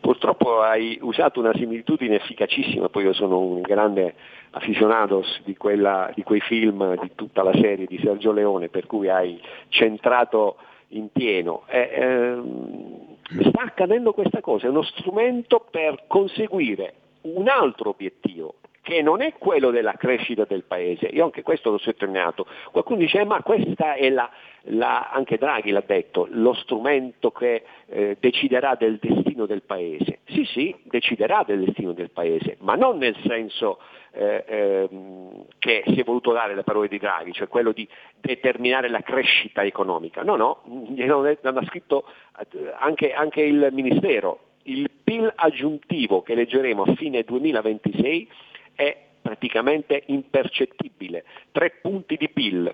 Purtroppo hai usato una similitudine efficacissima, poi io sono un grande aficionados di, quella, di quei film, di tutta la serie di Sergio Leone, per cui hai centrato in pieno. Eh, ehm, sta accadendo questa cosa, è uno strumento per conseguire un altro obiettivo, che non è quello della crescita del paese, io anche questo l'ho sottolineato, qualcuno dice eh, ma questa è la, la, anche Draghi l'ha detto, lo strumento che eh, deciderà del destino del paese, sì sì, deciderà del destino del paese, ma non nel senso eh, ehm, che si è voluto dare le parole di Draghi, cioè quello di determinare la crescita economica, no no, ha scritto eh, anche, anche il Ministero, il PIL aggiuntivo che leggeremo a fine 2026 è praticamente impercettibile. Tre punti di PIL.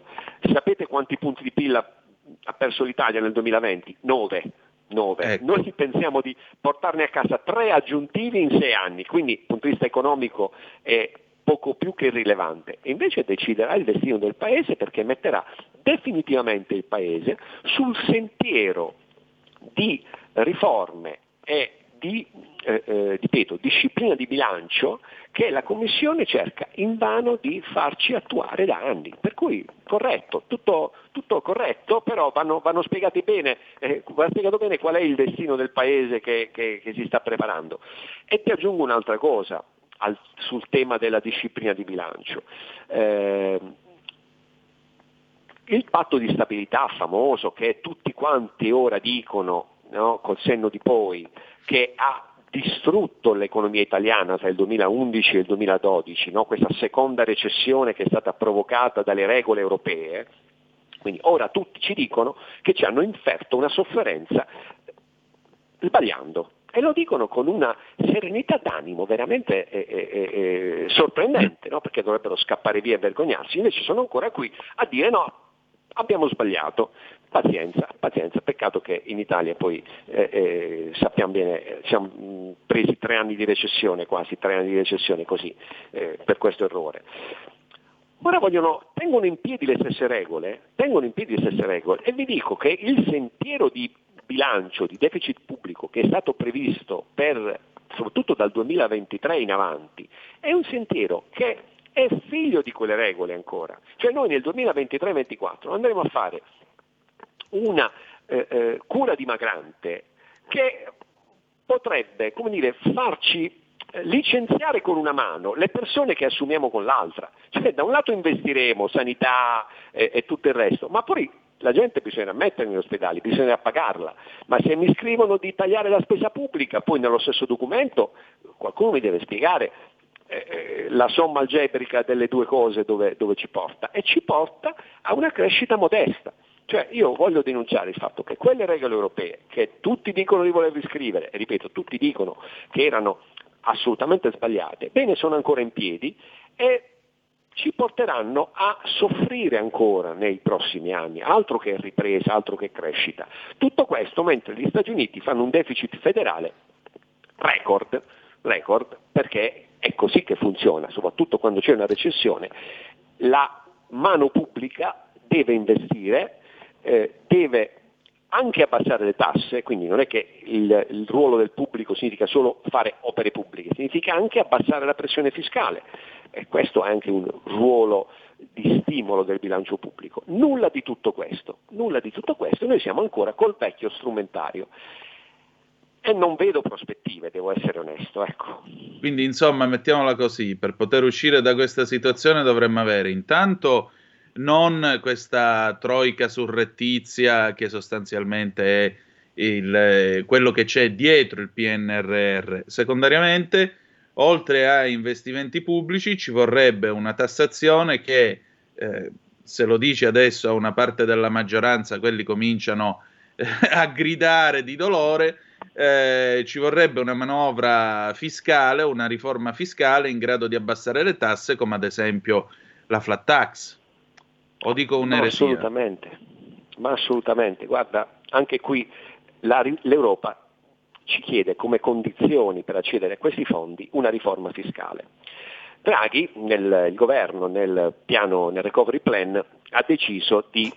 Sapete quanti punti di PIL ha, perso l'Italia nel 2020? Nove. 9. Ecco. Noi pensiamo di portarne a casa tre aggiuntivi in sei anni, quindi dal punto di vista economico è poco più che irrilevante. E invece deciderà il destino del Paese perché metterà definitivamente il Paese sul sentiero di riforme e di, eh, eh, ripeto, disciplina di bilancio che la Commissione cerca invano di farci attuare da anni. Per cui corretto, tutto, tutto corretto, però vanno, vanno spiegati bene, eh, va spiegato bene qual è il destino del Paese che, che, che si sta preparando. E ti aggiungo un'altra cosa al, sul tema della disciplina di bilancio. Eh, il patto di stabilità famoso che tutti quanti ora dicono no, col senno di poi che ha distrutto l'economia italiana tra il 2011 e il 2012, no? questa seconda recessione che è stata provocata dalle regole europee, quindi ora tutti ci dicono che ci hanno inferto una sofferenza sbagliando e lo dicono con una serenità d'animo veramente eh, eh, eh, sorprendente, no? perché dovrebbero scappare via e vergognarsi, invece sono ancora qui a dire no, abbiamo sbagliato, Pazienza, pazienza, peccato che in Italia poi eh, eh, sappiamo bene, siamo mh, presi tre anni di recessione, quasi tre anni di recessione così, eh, per questo errore. Ora vogliono, tengono in piedi le stesse regole, tengono in piedi le stesse regole e vi dico che il sentiero di bilancio, di deficit pubblico che è stato previsto per, soprattutto dal 2023 in avanti, è un sentiero che è figlio di quelle regole ancora. Cioè noi nel 2023-2024 andremo a fare una eh, eh, cura dimagrante che potrebbe come dire, farci eh, licenziare con una mano le persone che assumiamo con l'altra. Cioè da un lato investiremo sanità e, e tutto il resto, ma poi la gente bisogna mettere negli ospedali, bisogna pagarla, ma se mi scrivono di tagliare la spesa pubblica, poi nello stesso documento qualcuno mi deve spiegare eh, eh la somma algebrica delle due cose dove, dove ci porta e ci porta a una crescita modesta. Cioè io voglio denunciare il fatto che quelle regole europee che tutti dicono di voler riscrivere, e ripeto, tutti dicono che erano assolutamente sbagliate, bene sono ancora in piedi e ci porteranno a soffrire ancora nei prossimi anni, altro che ripresa, altro che crescita. Tutto questo mentre gli Stati Uniti fanno un deficit federale record, record perché è così che funziona, soprattutto quando c'è una recessione, la mano pubblica deve investire eh, deve anche abbassare le tasse, quindi non è che il, il, ruolo del pubblico significa solo fare opere pubbliche, significa anche abbassare la pressione fiscale e questo è anche un ruolo di stimolo del bilancio pubblico. Nulla di tutto questo, nulla di tutto questo, noi siamo ancora col vecchio strumentario e non vedo prospettive, devo essere onesto. Ecco. Quindi insomma, mettiamola così, per poter uscire da questa situazione dovremmo avere intanto non questa troica surrettizia che sostanzialmente è il, quello che c'è dietro il PNRR. Secondariamente, oltre a investimenti pubblici, ci vorrebbe una tassazione che, eh, se lo dice adesso a una parte della maggioranza, quelli cominciano eh, a gridare di dolore. Eh, ci vorrebbe una manovra fiscale, una riforma fiscale in grado di abbassare le tasse, come ad esempio la flat tax. O dico un'eresia? No, assolutamente, ma assolutamente. Guarda, anche qui la, l'Europa ci chiede come condizioni per accedere a questi fondi una riforma fiscale. Draghi, nel, il governo, nel piano, nel recovery plan, ha deciso di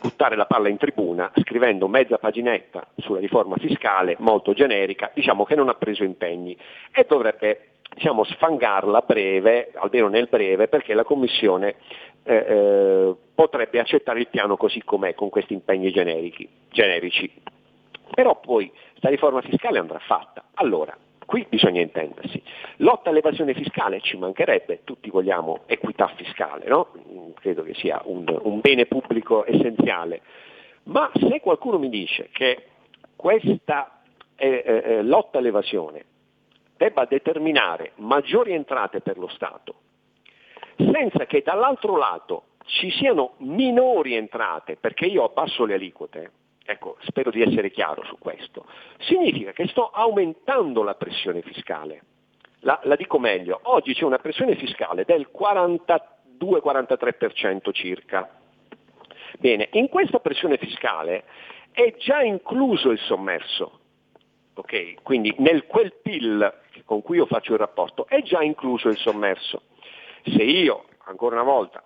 buttare la palla in tribuna scrivendo mezza paginetta sulla riforma fiscale molto generica, diciamo che non ha preso impegni e dovrebbe diciamo, sfangarla a breve, almeno nel breve, perché la Commissione eh, eh, potrebbe accettare il piano così com'è, con questi impegni generici. Però poi questa riforma fiscale andrà fatta. Allora, qui bisogna intendersi. Lotta all'evasione fiscale ci mancherebbe, tutti vogliamo equità fiscale, no? Credo che sia un, un bene pubblico essenziale. Ma se qualcuno mi dice che questa eh, eh, eh lotta all'evasione debba determinare maggiori entrate per lo Stato, senza che dall'altro lato ci siano minori entrate, perché io abbasso le aliquote, ecco, spero di essere chiaro su questo, significa che sto aumentando la pressione fiscale. La, la dico meglio, oggi c'è una pressione fiscale del 42-43% circa. Bene, in questa pressione fiscale è già incluso il sommerso, ok? Quindi nel quel PIL con cui io faccio il rapporto è già incluso il sommerso. Se io, ancora una volta,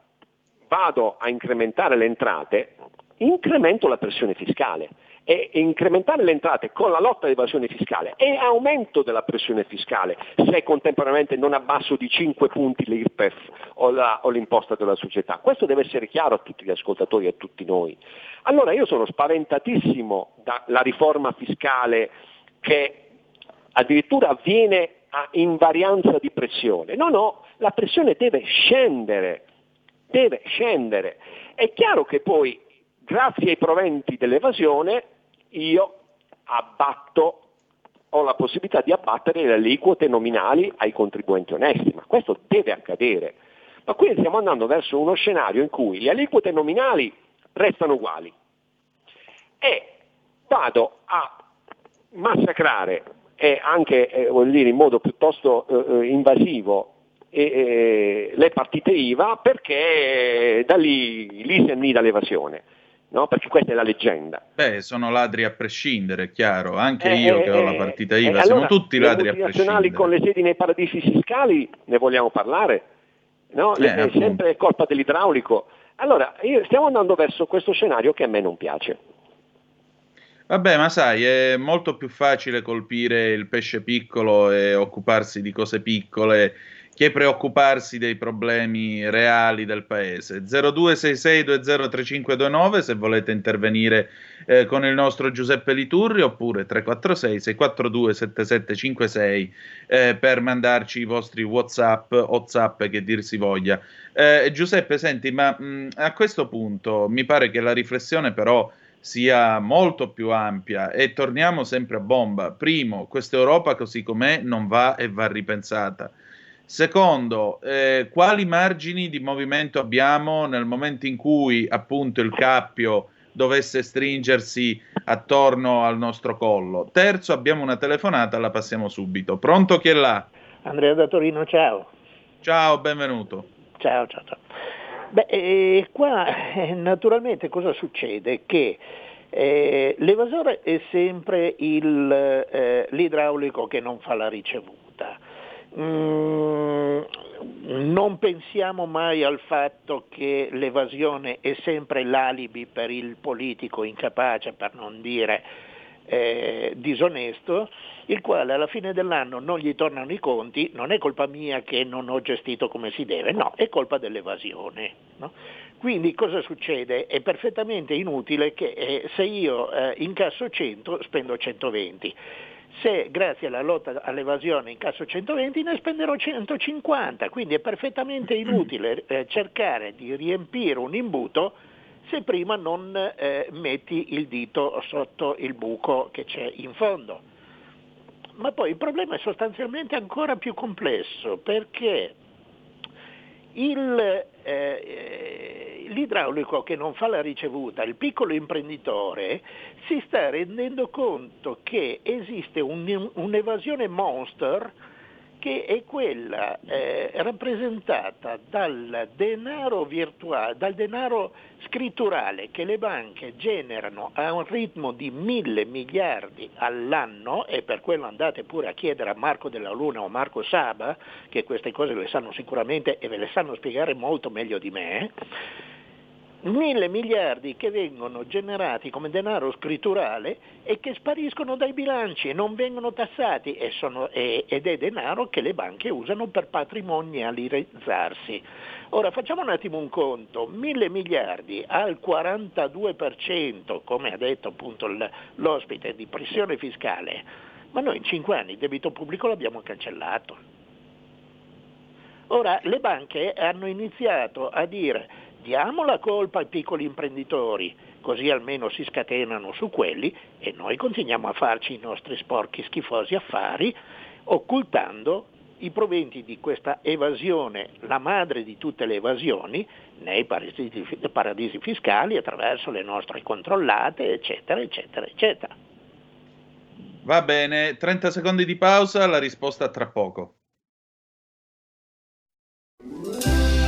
vado a incrementare le entrate, incremento la pressione fiscale e incrementare le entrate con la lotta all'evasione fiscale è aumento della pressione fiscale se contemporaneamente non abbasso di 5 punti l'IRPEF o, la, o l'imposta della società. Questo deve essere chiaro a tutti gli ascoltatori e a tutti noi. Allora io sono spaventatissimo dalla riforma fiscale che addirittura avviene a invarianza di pressione. No, no, la pressione deve scendere, deve scendere. È chiaro che poi, grazie ai proventi dell'evasione, io abbatto, ho la possibilità di abbattere le aliquote nominali ai contribuenti onesti, ma questo deve accadere. Ma qui stiamo andando verso uno scenario in cui le aliquote nominali restano uguali e vado a massacrare e anche eh, dire, in modo piuttosto eh, eh invasivo eh, le partite IVA perché da lì, lì si annida l'evasione. No? Perché questa è la leggenda. Beh, sono ladri a prescindere, chiaro. Anche eh, io che ho la partita IVA, siamo allora, tutti ladri a prescindere. con le sedi nei paradisi fiscali, ne vogliamo parlare? No? Eh, è sempre colpa dell'idraulico. Allora, io, stiamo andando verso questo scenario che a me non piace. Vabbè, ma sai, è molto più facile colpire il pesce piccolo e occuparsi di cose piccole che preoccuparsi dei problemi reali del paese. 0266203529 se volete intervenire eh, con il nostro Giuseppe Liturri oppure 346 642 7756 eh, per mandarci i vostri WhatsApp Zap che dir si voglia. Eh, Giuseppe, senti, ma mh, a questo punto mi pare che la riflessione però sia molto più ampia e torniamo sempre a bomba. Primo, questa Europa così com'è non va e va ripensata. Secondo, eh, quali margini di movimento abbiamo nel momento in cui appunto il cappio dovesse stringersi attorno al nostro collo? Terzo, abbiamo una telefonata, la passiamo subito. Pronto chi è là? Andrea da Torino, ciao. Ciao, benvenuto. Ciao, ciao, ciao. Beh, eh, qua eh, naturalmente cosa succede? Che eh, l'evasore è sempre il, eh, l'idraulico che non fa la ricevuta. Mm, non pensiamo mai al fatto che l'evasione è sempre l'alibi per il politico incapace, per non dire eh, disonesto, il quale alla fine dell'anno non gli tornano i conti, non è colpa mia che non ho gestito come si deve, no, è colpa dell'evasione. No? Quindi cosa succede? È perfettamente inutile che eh, se io eh, incasso 100 spendo 120 se grazie alla lotta all'evasione incasso 120 ne spenderò 150, quindi è perfettamente inutile eh, cercare di riempire un imbuto se prima non eh, metti il dito sotto il buco che c'è in fondo. Ma poi il problema è sostanzialmente ancora più complesso perché il, eh, l'idraulico che non fa la ricevuta, il piccolo imprenditore, si sta rendendo conto che esiste un, un'evasione monster che è quella eh, rappresentata dal denaro virtuale, dal denaro scritturale che le banche generano a un ritmo di mille miliardi all'anno e per quello andate pure a chiedere a Marco della Luna o Marco Saba, che queste cose le sanno sicuramente e ve le sanno spiegare molto meglio di me, mille miliardi che vengono generati come denaro scritturale e che spariscono dai bilanci e non vengono tassati e sono, e, ed è denaro che le banche usano per patrimonializzarsi. Ora facciamo un attimo un conto, mille miliardi al 42%, come ha detto appunto l'ospite, di pressione fiscale, ma noi in cinque anni il debito pubblico l'abbiamo cancellato. Ora le banche hanno iniziato a dire diamo la colpa ai piccoli imprenditori, così almeno si scatenano su quelli e noi continuiamo a farci i nostri sporchi schifosi affari, occultando i proventi di questa evasione, la madre di tutte le evasioni, nei paradisi, paradisi fiscali attraverso le nostre controllate, eccetera, eccetera, eccetera. Va bene, 30 secondi di pausa, la risposta tra poco.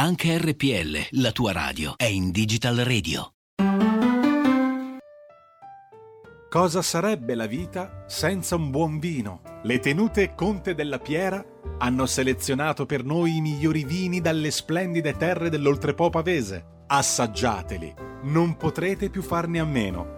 Anche RPL, la tua radio, è in Digital Radio. Cosa sarebbe la vita senza un buon vino? Le tenute Conte della Piera hanno selezionato per noi i migliori vini dalle splendide terre dell'Oltrepo pavese. Assaggiateli, non potrete più farne a meno.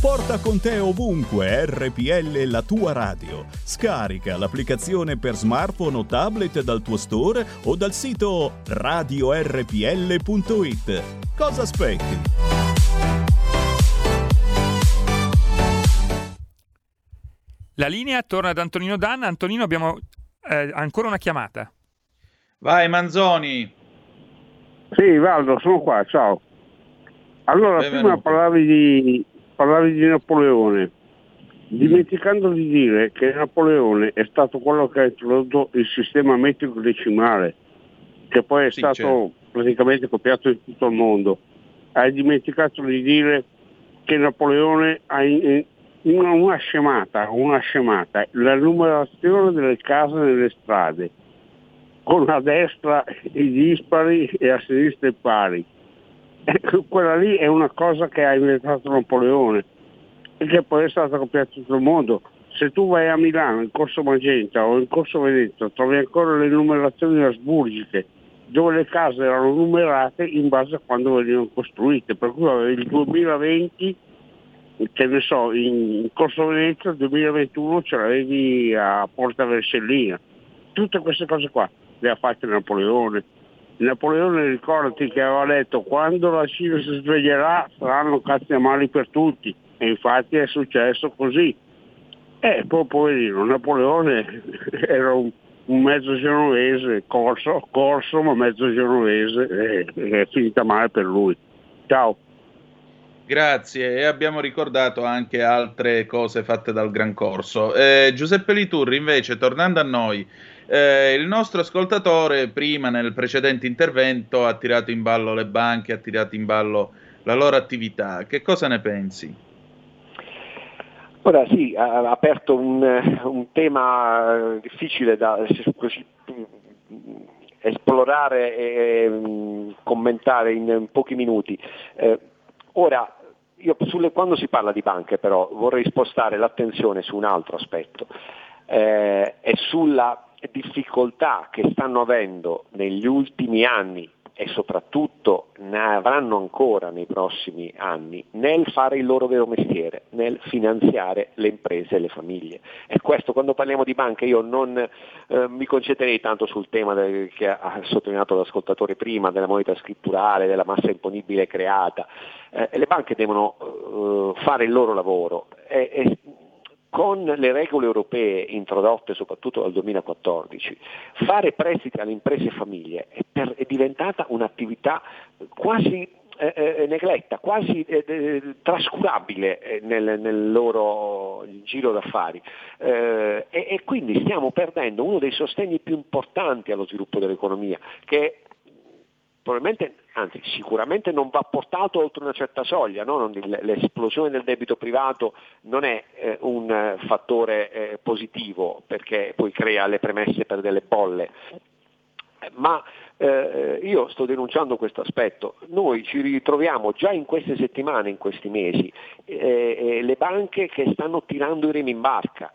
Porta con te ovunque RPL la tua radio. Scarica l'applicazione per smartphone o tablet dal tuo store o dal sito radiorpl.it. Cosa aspetti? La linea torna ad Antonino Danna. Antonino, abbiamo eh, ancora una chiamata. Vai Manzoni. Sì, Valdo, sono qua, ciao. Allora, Benvenuto. prima parlavi di, parlavi di Napoleone, dimenticando di dire che Napoleone è stato quello che ha introdotto il sistema metrico decimale, che poi è Sì, stato certo. praticamente copiato in tutto il mondo. Hai dimenticato di dire che Napoleone ha in- in- una, una scemata, una scemata, la numerazione delle case nelle strade, con a destra i dispari e a sinistra i pari. Ecco, quella lì è una cosa che ha inventato Napoleone e che poi è stata copiata in tutto il mondo. Se tu vai a Milano, in Corso Magenta o in Corso Veneto, trovi ancora le numerazioni asburgiche, dove le case erano numerate in base a quando venivano costruite. Per cui il 2020, che ne so, in, Corso Veneto, il 2021 ce l'avevi a Porta Vercellina. Tutte queste cose qua le ha fatte Napoleone. Napoleone ricordati che aveva detto quando la Cina si sveglierà saranno cazzi a mali per tutti e infatti è successo così. E poi poverino, Napoleone era un, un mezzo genovese, corso, corso ma mezzo genovese e è finita male per lui. Ciao. Grazie, e abbiamo ricordato anche altre cose fatte dal Gran Corso. Eh, Giuseppe Liturri, invece, tornando a noi, eh, il nostro ascoltatore prima nel precedente intervento ha tirato in ballo le banche, ha tirato in ballo la loro attività. Che cosa ne pensi? Ora sì, ha aperto un, un tema eh, difficile da, così, esplorare e mh, commentare in, in pochi minuti. Eh, ora, io sulle, quando si parla di banche però vorrei spostare l'attenzione su un altro aspetto eh, e sulla difficoltà che stanno avendo negli ultimi anni e soprattutto ne avranno ancora nei prossimi anni nel fare il loro vero mestiere, nel finanziare le imprese e le famiglie. E questo quando parliamo di banche io non eh, mi concentrerei tanto sul tema del, che ha sottolineato l'ascoltatore prima, della moneta scritturale, della massa imponibile creata. Eh, le banche devono eh, fare il loro lavoro. E, e, con le regole europee introdotte soprattutto dal 2014, fare prestiti alle imprese e famiglie è, per, è diventata un'attività quasi eh, eh, negletta, quasi eh, eh trascurabile eh, nel, nel, loro giro d'affari. E, e, quindi stiamo perdendo uno dei sostegni più importanti allo sviluppo dell'economia, che probabilmente, anzi sicuramente non va portato oltre una certa soglia, no? l'esplosione del debito privato non è eh, un eh, fattore eh, positivo perché poi crea le premesse per delle bolle, ma eh, io sto denunciando questo aspetto, noi ci ritroviamo già in queste settimane, in questi mesi, eh, le banche che stanno tirando i remi in barca.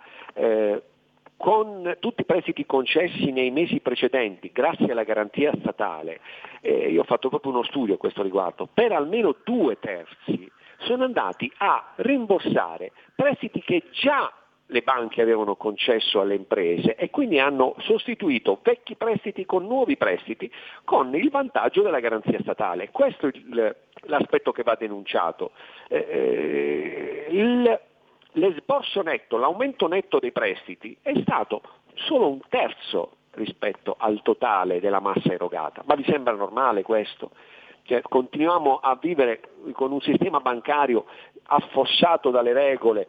Con tutti i prestiti concessi nei mesi precedenti, grazie alla garanzia statale, eh, io ho fatto proprio uno studio a questo riguardo, per almeno due terzi sono andati a rimborsare prestiti che già le banche avevano concesso alle imprese e quindi hanno sostituito vecchi prestiti con nuovi prestiti con il vantaggio della garanzia statale. Questo è l'aspetto che va denunciato. Eh, eh il, l'esborso netto, l'aumento netto dei prestiti è stato solo un terzo rispetto al totale della massa erogata. Ma vi sembra normale questo? Cioè, continuiamo a vivere con un sistema bancario affossato dalle regole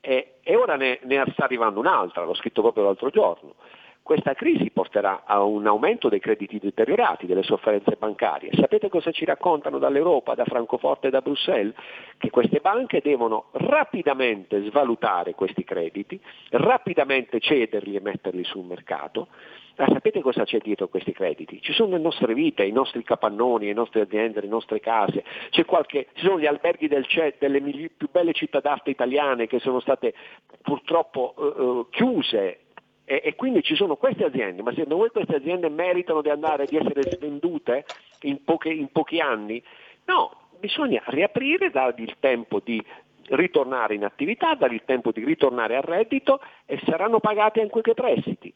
e, e ora ne, ne, sta arrivando un'altra, l'ho scritto proprio l'altro giorno. Questa crisi porterà a un aumento dei crediti deteriorati, delle sofferenze bancarie. Sapete cosa ci raccontano dall'Europa, da Francoforte e da Bruxelles? Che queste banche devono rapidamente svalutare questi crediti, rapidamente cederli e metterli sul mercato. Ma sapete cosa c'è dietro questi crediti? Ci sono le nostre vite, i nostri capannoni, le nostre aziende, le nostre case, qualche, ci sono gli alberghi del CET, delle più belle città d'arte italiane che sono state purtroppo uh, chiuse e, e, quindi ci sono queste aziende, ma secondo voi queste aziende meritano di andare, di essere svendute in, poche, in pochi anni? No, bisogna riaprire, dargli il tempo di ritornare in attività, dargli il tempo di ritornare al reddito e saranno pagati anche quei prestiti.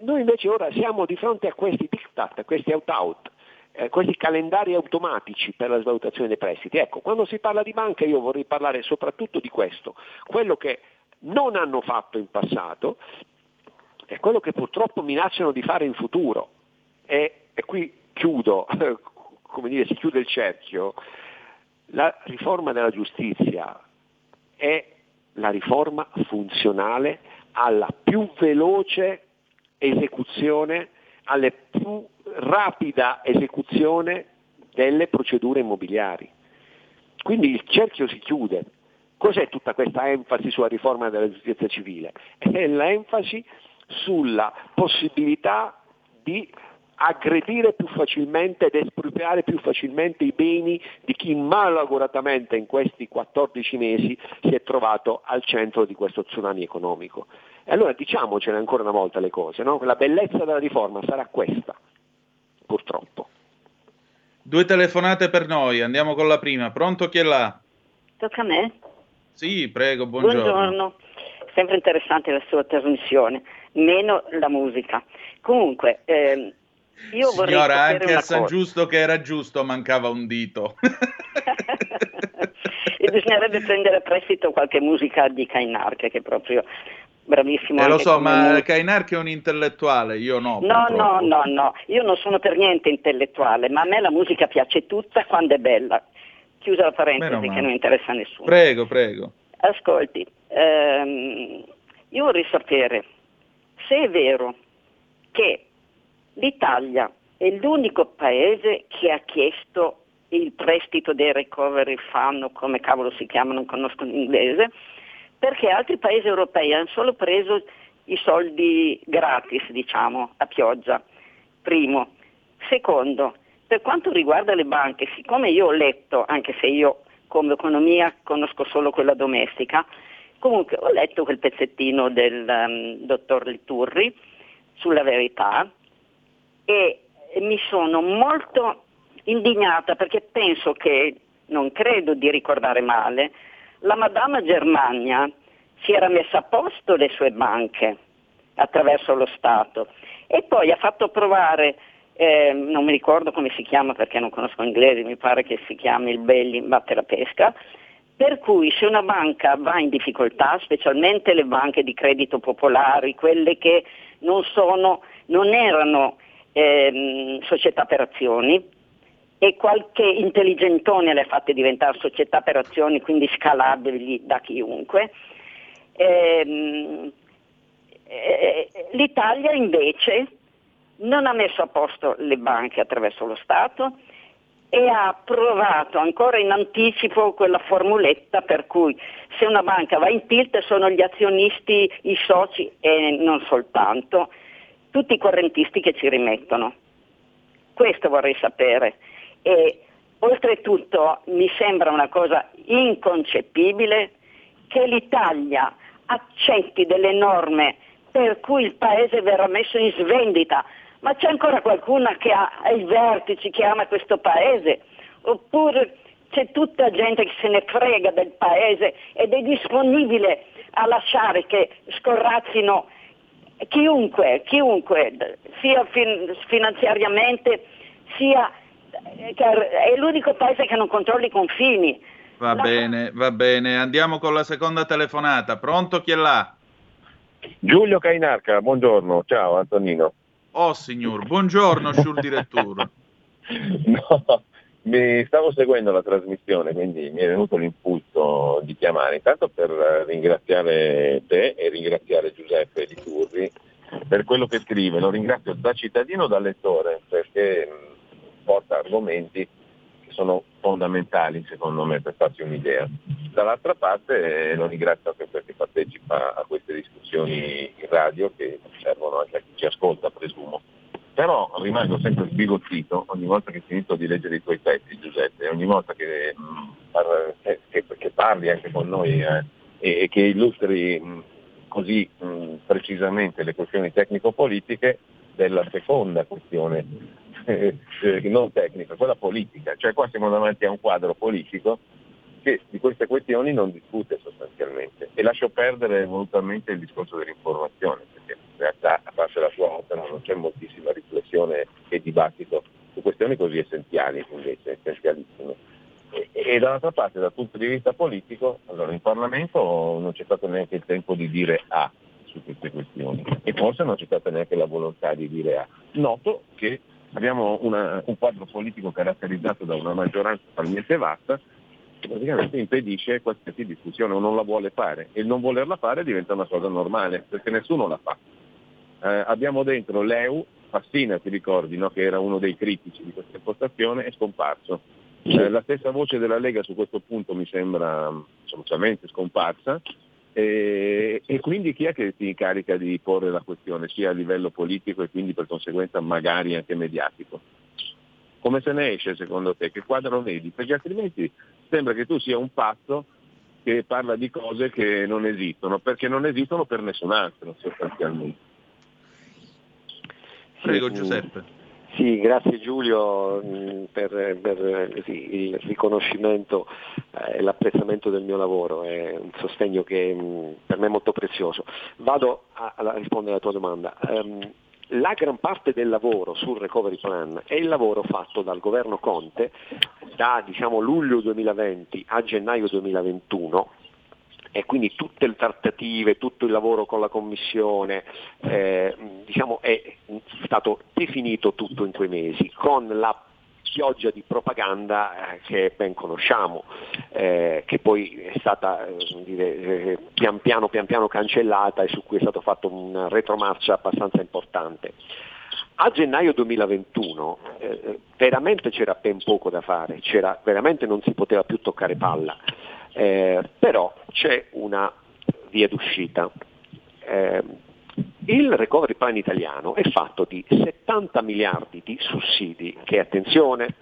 Noi invece ora siamo di fronte a questi diktat, a questi out-out, eh, questi calendari automatici per la svalutazione dei prestiti. Ecco, quando si parla di banche io vorrei parlare soprattutto di questo, quello che non hanno fatto in passato è quello che purtroppo minacciano di fare in futuro. E, e qui chiudo, come dire, si chiude il cerchio, la riforma della giustizia è la riforma funzionale alla più veloce esecuzione, alla più rapida esecuzione delle procedure immobiliari. Quindi il cerchio si chiude. Cos'è tutta questa enfasi sulla riforma della giustizia civile? È l'enfasi sulla possibilità di aggredire più facilmente ed espropriare più facilmente i beni di chi malauguratamente in questi 14 mesi si è trovato al centro di questo tsunami economico. E allora diciamocene ancora una volta le cose, no? la bellezza della riforma sarà questa, purtroppo. Due telefonate per noi, andiamo con la prima. Pronto chi è là? Tocca a me? Sì, prego, buongiorno. Buongiorno, sempre interessante la sua trasmissione meno la musica. Comunque, ehm, io vorrei Signora, anche a San cosa. Giusto che era giusto mancava un dito. e bisognerebbe prendere a prestito qualche musica di Kainark che è proprio bravissimo. Eh, lo so, ma musica. Kainark è un intellettuale, io no. No, purtroppo. no, no, no, io non sono per niente intellettuale, ma a me la musica piace tutta quando è bella. Chiusa la parentesi che non interessa a nessuno. Prego, prego. Ascolti, ehm, io vorrei sapere se è vero che l'Italia è l'unico paese che ha chiesto il prestito dei recovery fund come cavolo si chiama, non conosco l'inglese, perché altri paesi europei hanno solo preso i soldi gratis, diciamo, a pioggia. primo. Secondo, per quanto riguarda le banche, siccome io ho letto, anche se io come economia conosco solo quella domestica, comunque ho letto quel pezzettino del um, dottor Liturri sulla verità e mi sono molto indignata perché penso che, non credo di ricordare male, la Madama Germania si era messa a posto le sue banche attraverso lo Stato e poi ha fatto approvare eh, non mi ricordo come si chiama perché non conosco inglese, mi pare che si chiami il belli batte la pesca, per cui se una banca va in difficoltà, specialmente le banche di credito popolari, quelle che non, sono, non erano ehm, società per azioni, e qualche intelligentone le ha fatte diventare società per azioni, quindi scalabili da chiunque, ehm, eh, l'Italia invece non ha messo a posto le banche attraverso lo Stato e ha approvato ancora in anticipo quella formuletta per cui se una banca va in tilt sono gli azionisti, i soci e non soltanto, tutti i correntisti che ci rimettono. Questo vorrei sapere. E oltretutto mi sembra una cosa inconcepibile che l'Italia accetti delle norme per cui il paese verrà messo in svendita ma c'è ancora qualcuno che ha ai vertici che ama questo paese? Oppure c'è tutta gente che se ne frega del paese ed è disponibile a lasciare che scorrazzino chiunque, chiunque, sia fin- finanziariamente, sia è l'unico paese che non controlla i confini. Va La... bene, va bene. Andiamo con la seconda telefonata. Pronto chi è là? Giulio Cainarca, buongiorno. Ciao Antonino. Oh signor, buongiorno sul direttore. no, mi stavo seguendo la trasmissione, quindi mi è venuto l'impulso di chiamare, intanto per ringraziare te e ringraziare Giuseppe Di Turri per quello che scrive, lo ringrazio da cittadino da lettore perché porta argomenti sono fondamentali secondo me per farsi un'idea. Dall'altra parte eh, lo ringrazio anche perché partecipa a queste discussioni in radio che servono anche a chi ci ascolta, presumo. Però rimango sempre sbigottito ogni volta che finito di leggere i tuoi testi, Giuseppe, ogni volta che, che, che parli anche con noi eh, e, e, che illustri mh, così mh, precisamente le questioni tecnico-politiche della seconda questione, eh, non tecnica, quella politica. Cioè qua siamo davanti a un quadro politico che di queste questioni non discute sostanzialmente e lascio perdere volutamente il discorso dell'informazione, perché in realtà a parte la sua opera non c'è moltissima riflessione e dibattito su questioni così essenziali, invece essenzialissime. E, e dall'altra parte, dal punto di vista politico, allora in Parlamento non c'è stato neanche il tempo di dire A su queste questioni e forse non c'è stata neanche la volontà di dire A. Noto che abbiamo una, un quadro politico caratterizzato da una maggioranza talmente vasta che praticamente impedisce qualsiasi discussione o non la vuole fare e il non volerla fare diventa una cosa normale perché nessuno la fa. Eh, abbiamo dentro l'EU, Fassina ti ricordi no? che era uno dei critici di questa impostazione, è scomparso. Eh, la stessa voce della Lega su questo punto mi sembra assolutamente scomparsa e, e, quindi chi è che si incarica di porre la questione sia a livello politico e quindi per conseguenza magari anche mediatico? Come se ne esce secondo te? Che quadro vedi? Perché altrimenti sembra che tu sia un pazzo che parla di cose che non esistono, perché non esistono per nessun altro sostanzialmente. Prego Giuseppe. Sì, grazie Giulio mm, per, per il riconoscimento e l'apprezzamento del mio lavoro, è un sostegno che mm, per me è molto prezioso. Vado a, a rispondere alla tua domanda. Um, la gran parte del lavoro sul recovery plan è il lavoro fatto dal governo Conte da diciamo, luglio 2020 a gennaio 2021 e quindi tutte le trattative, tutto il lavoro con la Commissione eh, diciamo, è stato definito tutto in quei mesi con la pioggia di propaganda eh, che ben conosciamo, eh, che poi è stata eh, dire, eh, pian, piano, pian piano cancellata e su cui è stato fatto un retromarcia abbastanza importante. A gennaio 2021 eh, veramente c'era ben poco da fare, veramente non si poteva più toccare palla, eh, però c'è una via d'uscita. Il recovery plan italiano è fatto di 70 miliardi di sussidi che, attenzione,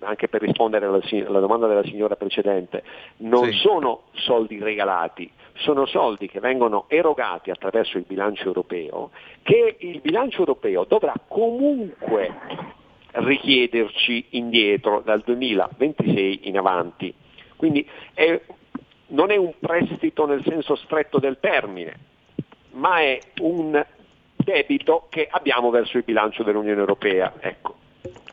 anche per rispondere alla, alla domanda della signora precedente, non Sì. sono soldi regalati, sono soldi che vengono erogati attraverso il bilancio europeo, che il bilancio europeo dovrà comunque richiederci indietro dal 2026 in avanti. Quindi è- non è un prestito nel senso stretto del termine, ma è un debito che abbiamo verso il bilancio dell'Unione Europea. Ecco,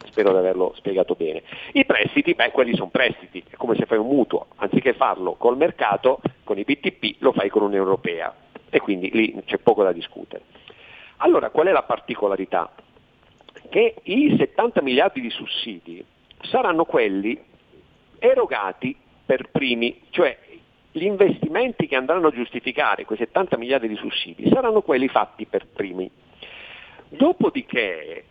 spero di averlo spiegato bene. I prestiti, beh, quelli sono prestiti, è come se fai un mutuo, anziché farlo col mercato, con i BTP, lo fai con l'Unione Europea e quindi lì c'è poco da discutere. Allora, qual è la particolarità? Che i 70 miliardi di sussidi saranno quelli erogati per primi, cioè gli investimenti che andranno a giustificare quei 70 miliardi di sussidi saranno quelli fatti per primi. Dopodiché,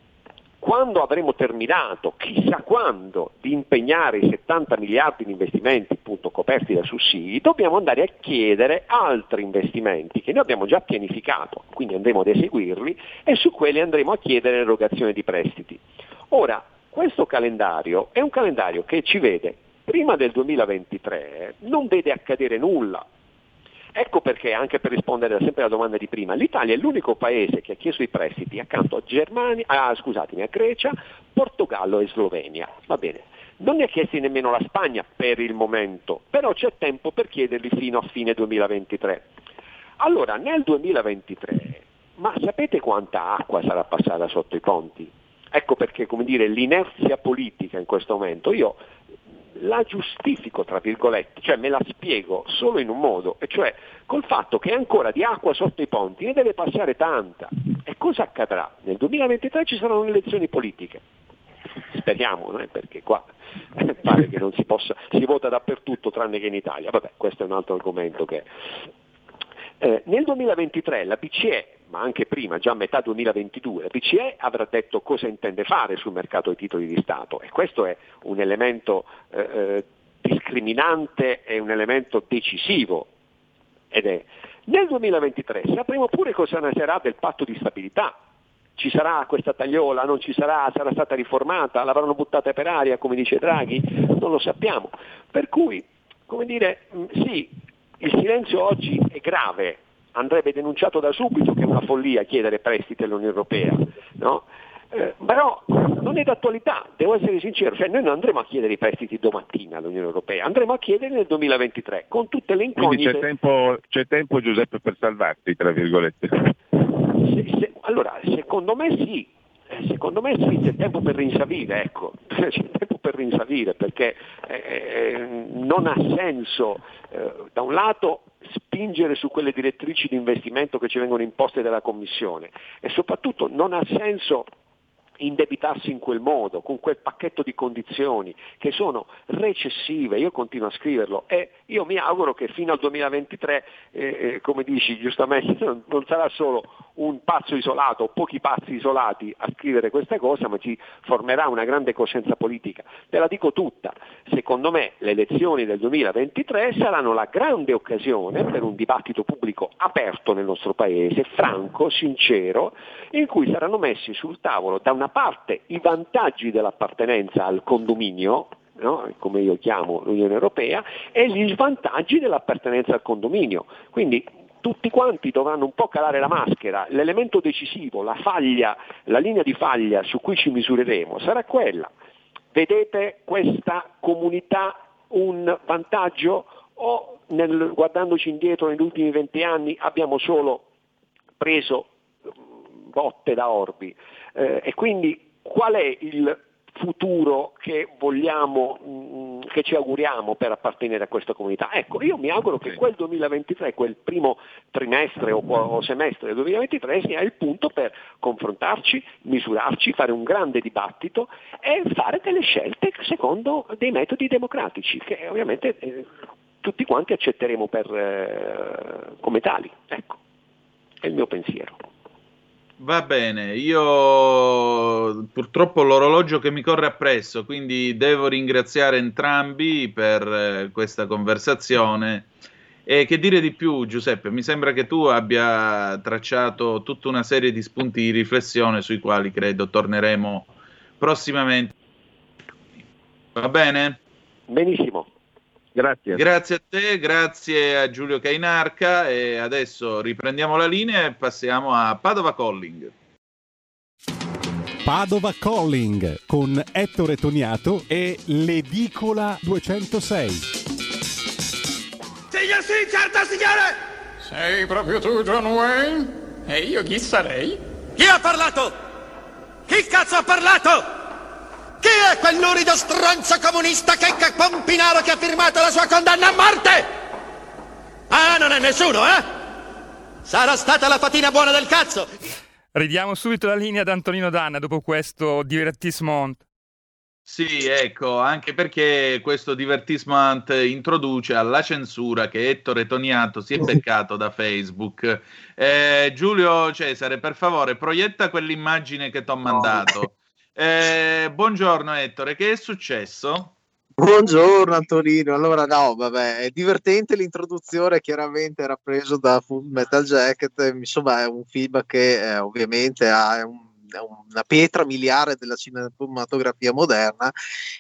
quando avremo terminato, chissà quando, di impegnare i 70 miliardi di investimenti appunto coperti da sussidi, dobbiamo andare a chiedere altri investimenti che noi abbiamo già pianificato, quindi andremo ad eseguirli e su quelli andremo a chiedere l'erogazione di prestiti. Ora, questo calendario è un calendario che ci vede prima del 2023 non vede accadere nulla. Ecco perché, anche per rispondere sempre alla domanda di prima, l'Italia è l'unico paese che ha chiesto i prestiti accanto a, Germania, ah, a Grecia, Portogallo e Slovenia. Va bene. Non ne ha chiesti nemmeno la Spagna per il momento, però c'è tempo per chiederli fino a fine 2023. Allora, nel 2023, ma sapete quanta acqua sarà passata sotto i ponti? Ecco perché, come dire, l'inerzia politica in questo momento, io la giustifico, tra virgolette, cioè me la spiego solo in un modo, e cioè col fatto che ancora di acqua sotto i ponti ne deve passare tanta. E cosa accadrà? Nel 2023 ci saranno le elezioni politiche. Speriamo, no? perché qua pare che non si possa, si vota dappertutto tranne che in Italia. Vabbè, questo è un altro argomento che... Eh, nel 2023 la BCE, ma anche prima, già a metà 2022, la BCE avrà detto cosa intende fare sul mercato dei titoli di Stato e questo è un elemento eh, eh, discriminante e un elemento decisivo. Ed è nel 2023 sapremo pure cosa ne sarà del patto di stabilità. Ci sarà questa tagliola, non ci sarà, sarà stata riformata, l'avranno buttata per aria, come dice Draghi? Non lo sappiamo. Per cui, come dire, mh, sì, il silenzio oggi è grave, andrebbe denunciato da subito che è una follia chiedere prestiti all'Unione Europea, no? Eh, però non è d'attualità, devo essere sincero, cioè noi non andremo a chiedere i prestiti domattina all'Unione Europea, andremo a chiedere nel 2023 con tutte le Quindi incognite. c'è tempo, c'è tempo Giuseppe per salvarsi, tra virgolette. Se- se- allora, secondo me sì, Eh, secondo me sì, c'è tempo per rinsavire, ecco, c'è tempo per rinsavire perché eh, non ha senso eh, da un lato spingere su quelle direttrici di investimento che ci vengono imposte dalla Commissione. E soprattutto non ha senso indebitarsi in quel modo, con quel pacchetto di condizioni che sono recessive, io continuo a scriverlo e io mi auguro che fino al 2023, eh, eh, come dici giustamente, non, non sarà solo un pazzo isolato pochi pazzi isolati a scrivere questa cosa, ma ci formerà una grande coscienza politica. Te la dico tutta, secondo me le elezioni del 2023 saranno la grande occasione per un dibattito pubblico aperto nel nostro Paese, franco, sincero, in cui saranno messi sul tavolo da una parte i vantaggi dell'appartenenza al condominio, no? come io chiamo l'Unione Europea, e gli svantaggi dell'appartenenza al condominio. Quindi tutti quanti dovranno un po' calare la maschera, l'elemento decisivo, la faglia, la linea di faglia su cui ci misureremo sarà quella. Vedete questa comunità un vantaggio o nel- guardandoci indietro negli ultimi venti anni abbiamo solo preso mm, botte da orbi Eh, e quindi qual è il futuro che vogliamo, mm, che ci auguriamo per appartenere a questa comunità? Ecco, io mi auguro che quel 2023, quel primo trimestre o, o semestre del 2023 sia il punto per confrontarci, misurarci, fare un grande dibattito e fare delle scelte secondo dei metodi democratici che ovviamente eh, tutti quanti accetteremo per, eh, come tali. Ecco, è il mio pensiero. Va bene, io purtroppo l'orologio che mi corre appresso, quindi devo ringraziare entrambi per eh, questa conversazione E che dire di più, Giuseppe? Mi sembra che tu abbia tracciato tutta una serie di spunti di riflessione sui quali credo torneremo prossimamente. Va bene? Benissimo. Grazie. Grazie a te, grazie a Giulio Cainarca e adesso riprendiamo la linea e passiamo a Padova Calling. Padova Calling con Ettore Toniato e l'Edicola 206. Signor sì, certo signore! Sei proprio tu, John Wayne? E io chi sarei? Chi ha parlato? Chi cazzo ha parlato? Chi è quel lurido stronzo comunista che Pompinaro che ha firmato la sua condanna a morte? Ah, non è nessuno, eh? Sarà stata la fatina buona del cazzo! Ridiamo subito la linea ad Antonino Danna dopo questo divertissement. Sì, ecco, anche perché questo divertissement introduce alla censura che Ettore Toniato si è beccato da Facebook. Eh, Giulio Cesare, per favore, proietta quell'immagine che ti ho mandato. Eh, buongiorno Ettore, che è successo? Buongiorno Antonino, allora no, vabbè, è divertente l'introduzione, chiaramente era preso da Full Metal Jacket, insomma è un film che eh, ovviamente ha un, una pietra miliare della cinematografia moderna.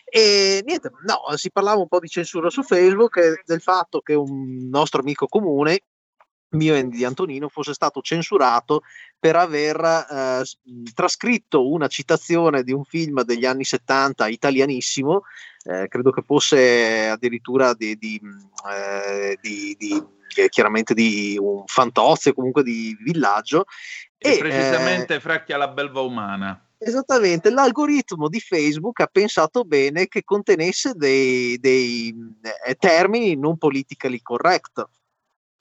E niente, no, si parlava un po' di censura su Facebook e del fatto che un nostro amico comune, mio e di Antonino fosse stato censurato per aver eh, trascritto una citazione di un film degli anni 70 italianissimo, eh, credo che fosse addirittura di, di, eh, di, di chiaramente di un fantozio, comunque di villaggio. E, E, precisamente Fracchia la belva umana. Esattamente, l'algoritmo di Facebook ha pensato bene che contenesse dei, dei, eh, termini non politically correct.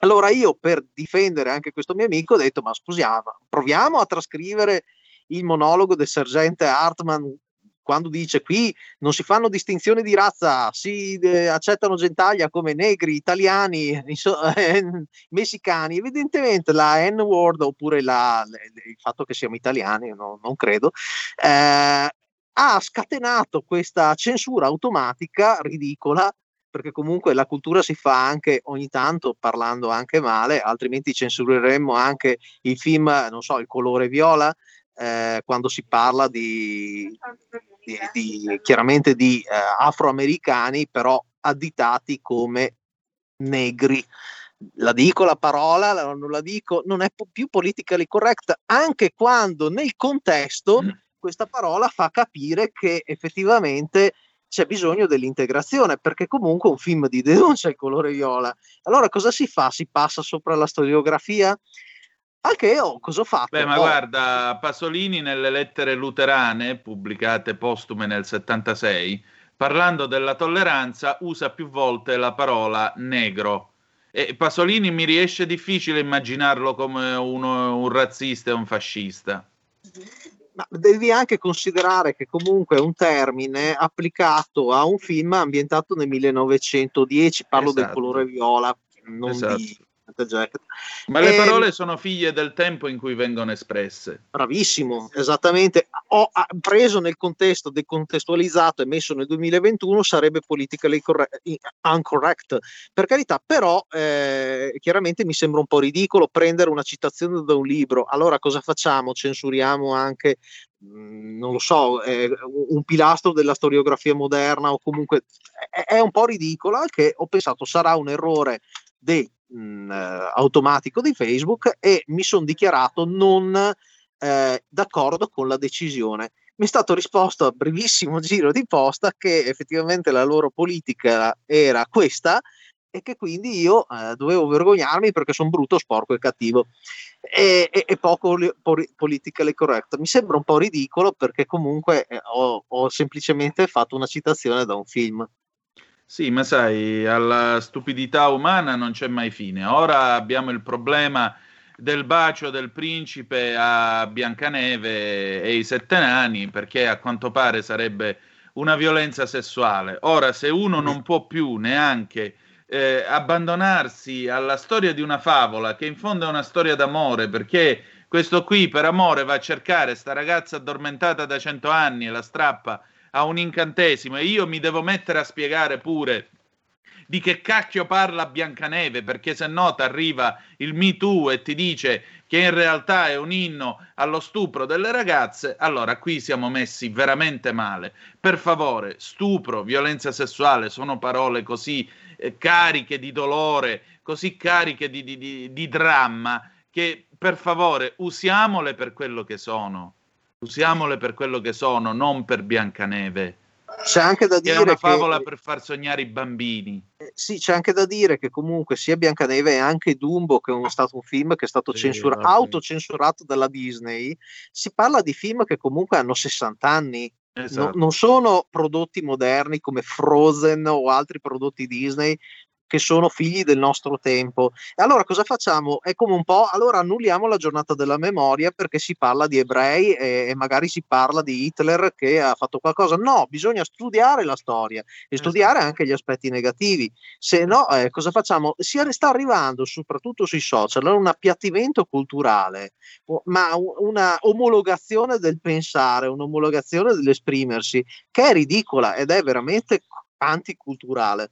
Allora io per difendere anche questo mio amico ho detto ma scusiamo, proviamo a trascrivere il monologo del sergente Hartman quando dice qui non si fanno distinzioni di razza, si eh, accettano gentaglia come negri, italiani, inso- eh, messicani, evidentemente la N-word oppure la- le- il fatto che siamo italiani, no- non credo, eh, ha scatenato questa censura automatica ridicola perché comunque la cultura si fa anche ogni tanto parlando anche male, altrimenti censureremmo anche il film, non so, Il colore viola, eh, quando si parla di, di- di- chiaramente di eh, afroamericani, però additati come negri. La dico la parola, la- non la dico, non è po- più politically correct, anche quando nel contesto questa parola fa capire che effettivamente c'è bisogno dell'integrazione, perché comunque un film di denuncia è il colore viola. Allora cosa si fa? Si passa sopra la storiografia? Anche io cosa ho fatto? Beh, ma Ho- guarda, Pasolini nelle lettere luterane pubblicate postume nel 76, parlando della tolleranza, usa più volte la parola negro. E Pasolini mi riesce difficile immaginarlo come uno- un razzista e un fascista. Ma devi anche considerare che comunque è un termine applicato a un film ambientato nel 1910, parlo del Esatto. colore viola, non Esatto. di. Ma le E- parole sono figlie del tempo in cui vengono espresse. Bravissimo, esattamente. Ho preso nel contesto, decontestualizzato e messo nel 2021 sarebbe politically corre- incorrect. Per carità, però eh, chiaramente mi sembra un po' ridicolo prendere una citazione da un libro. Allora cosa facciamo? Censuriamo anche, mh, non lo so, eh, un pilastro della storiografia moderna o comunque è, è un po' ridicola che ho pensato sarà un errore dei mh, eh, automatico di Facebook e mi sono dichiarato non eh, d'accordo con la decisione. Mi è stato risposto a brevissimo giro di posta che effettivamente la loro politica era questa e che quindi io eh, dovevo vergognarmi perché sono brutto, sporco e cattivo e, e- e poco li- poli- politically correct. Mi sembra un po' ridicolo perché comunque eh, ho, ho semplicemente fatto una citazione da un film. Sì, ma sai, alla stupidità umana non c'è mai fine. Ora abbiamo il problema del bacio del principe a Biancaneve e i sette nani, perché a quanto pare sarebbe una violenza sessuale. Ora, se uno non può più neanche eh, abbandonarsi alla storia di una favola, che in fondo è una storia d'amore, perché questo qui per amore va a cercare sta ragazza addormentata da cento anni e la strappa a un incantesimo e io mi devo mettere a spiegare pure di che cacchio parla Biancaneve, perché se no ti arriva il Me Too e ti dice che in realtà è un inno allo stupro delle ragazze, allora qui siamo messi veramente male. Per favore, stupro, violenza sessuale sono parole così eh, cariche di dolore, così cariche di, di, di, di dramma, che per favore usiamole per quello che sono. Usiamole per quello che sono, non per Biancaneve. C'è anche da Che dire è una che- favola per far sognare i bambini. Eh, Sì, c'è anche da dire che comunque sia Biancaneve e anche Dumbo, che è stato un film che è stato Sì, censura- vabbè. autocensurato dalla Disney, si parla di film che comunque hanno 60 anni. No- Esatto. non sono prodotti moderni come Frozen o altri prodotti Disney che sono figli del nostro tempo. E allora cosa facciamo? È come un po', allora annulliamo la giornata della memoria perché si parla di ebrei e, e magari si parla di Hitler che ha fatto qualcosa. No, bisogna studiare la storia e studiare anche gli aspetti negativi. Se no, eh, cosa facciamo? Si sta arrivando, soprattutto sui social, a un appiattimento culturale, ma una omologazione del pensare, un'omologazione dell'esprimersi che è ridicola ed è veramente anticulturale.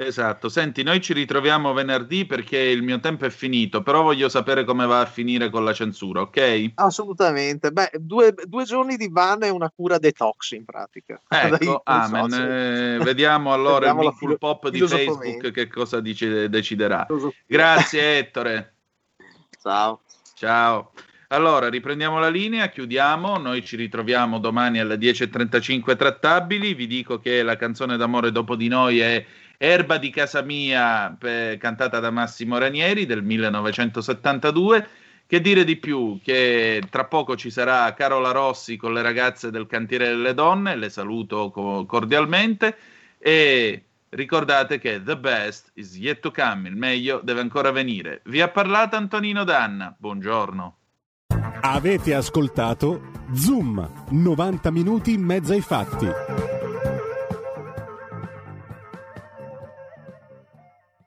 Esatto, senti, noi ci ritroviamo venerdì perché il mio tempo è finito, però voglio sapere come va a finire con la censura, ok? Assolutamente. Beh, due, due giorni di ban e una cura detox in pratica. Ecco, amen. Eh, vediamo allora Vediamo il filo- Pop di. Facebook che cosa dice- deciderà. Grazie Ettore. Ciao. Ciao. Allora, riprendiamo la linea, chiudiamo, noi ci ritroviamo domani alle 10.35 trattabili, vi dico che la canzone d'amore dopo di noi è Erba di casa mia, pe- cantata da Massimo Ranieri del 1972. Che dire di più? Che tra poco ci sarà Carola Rossi con le ragazze del cantiere delle donne, le saluto co- cordialmente e ricordate che the best is yet to come, il meglio deve ancora venire. Vi ha parlato Antonino Danna, buongiorno. Avete ascoltato Zoom, 90 minuti in mezzo ai fatti.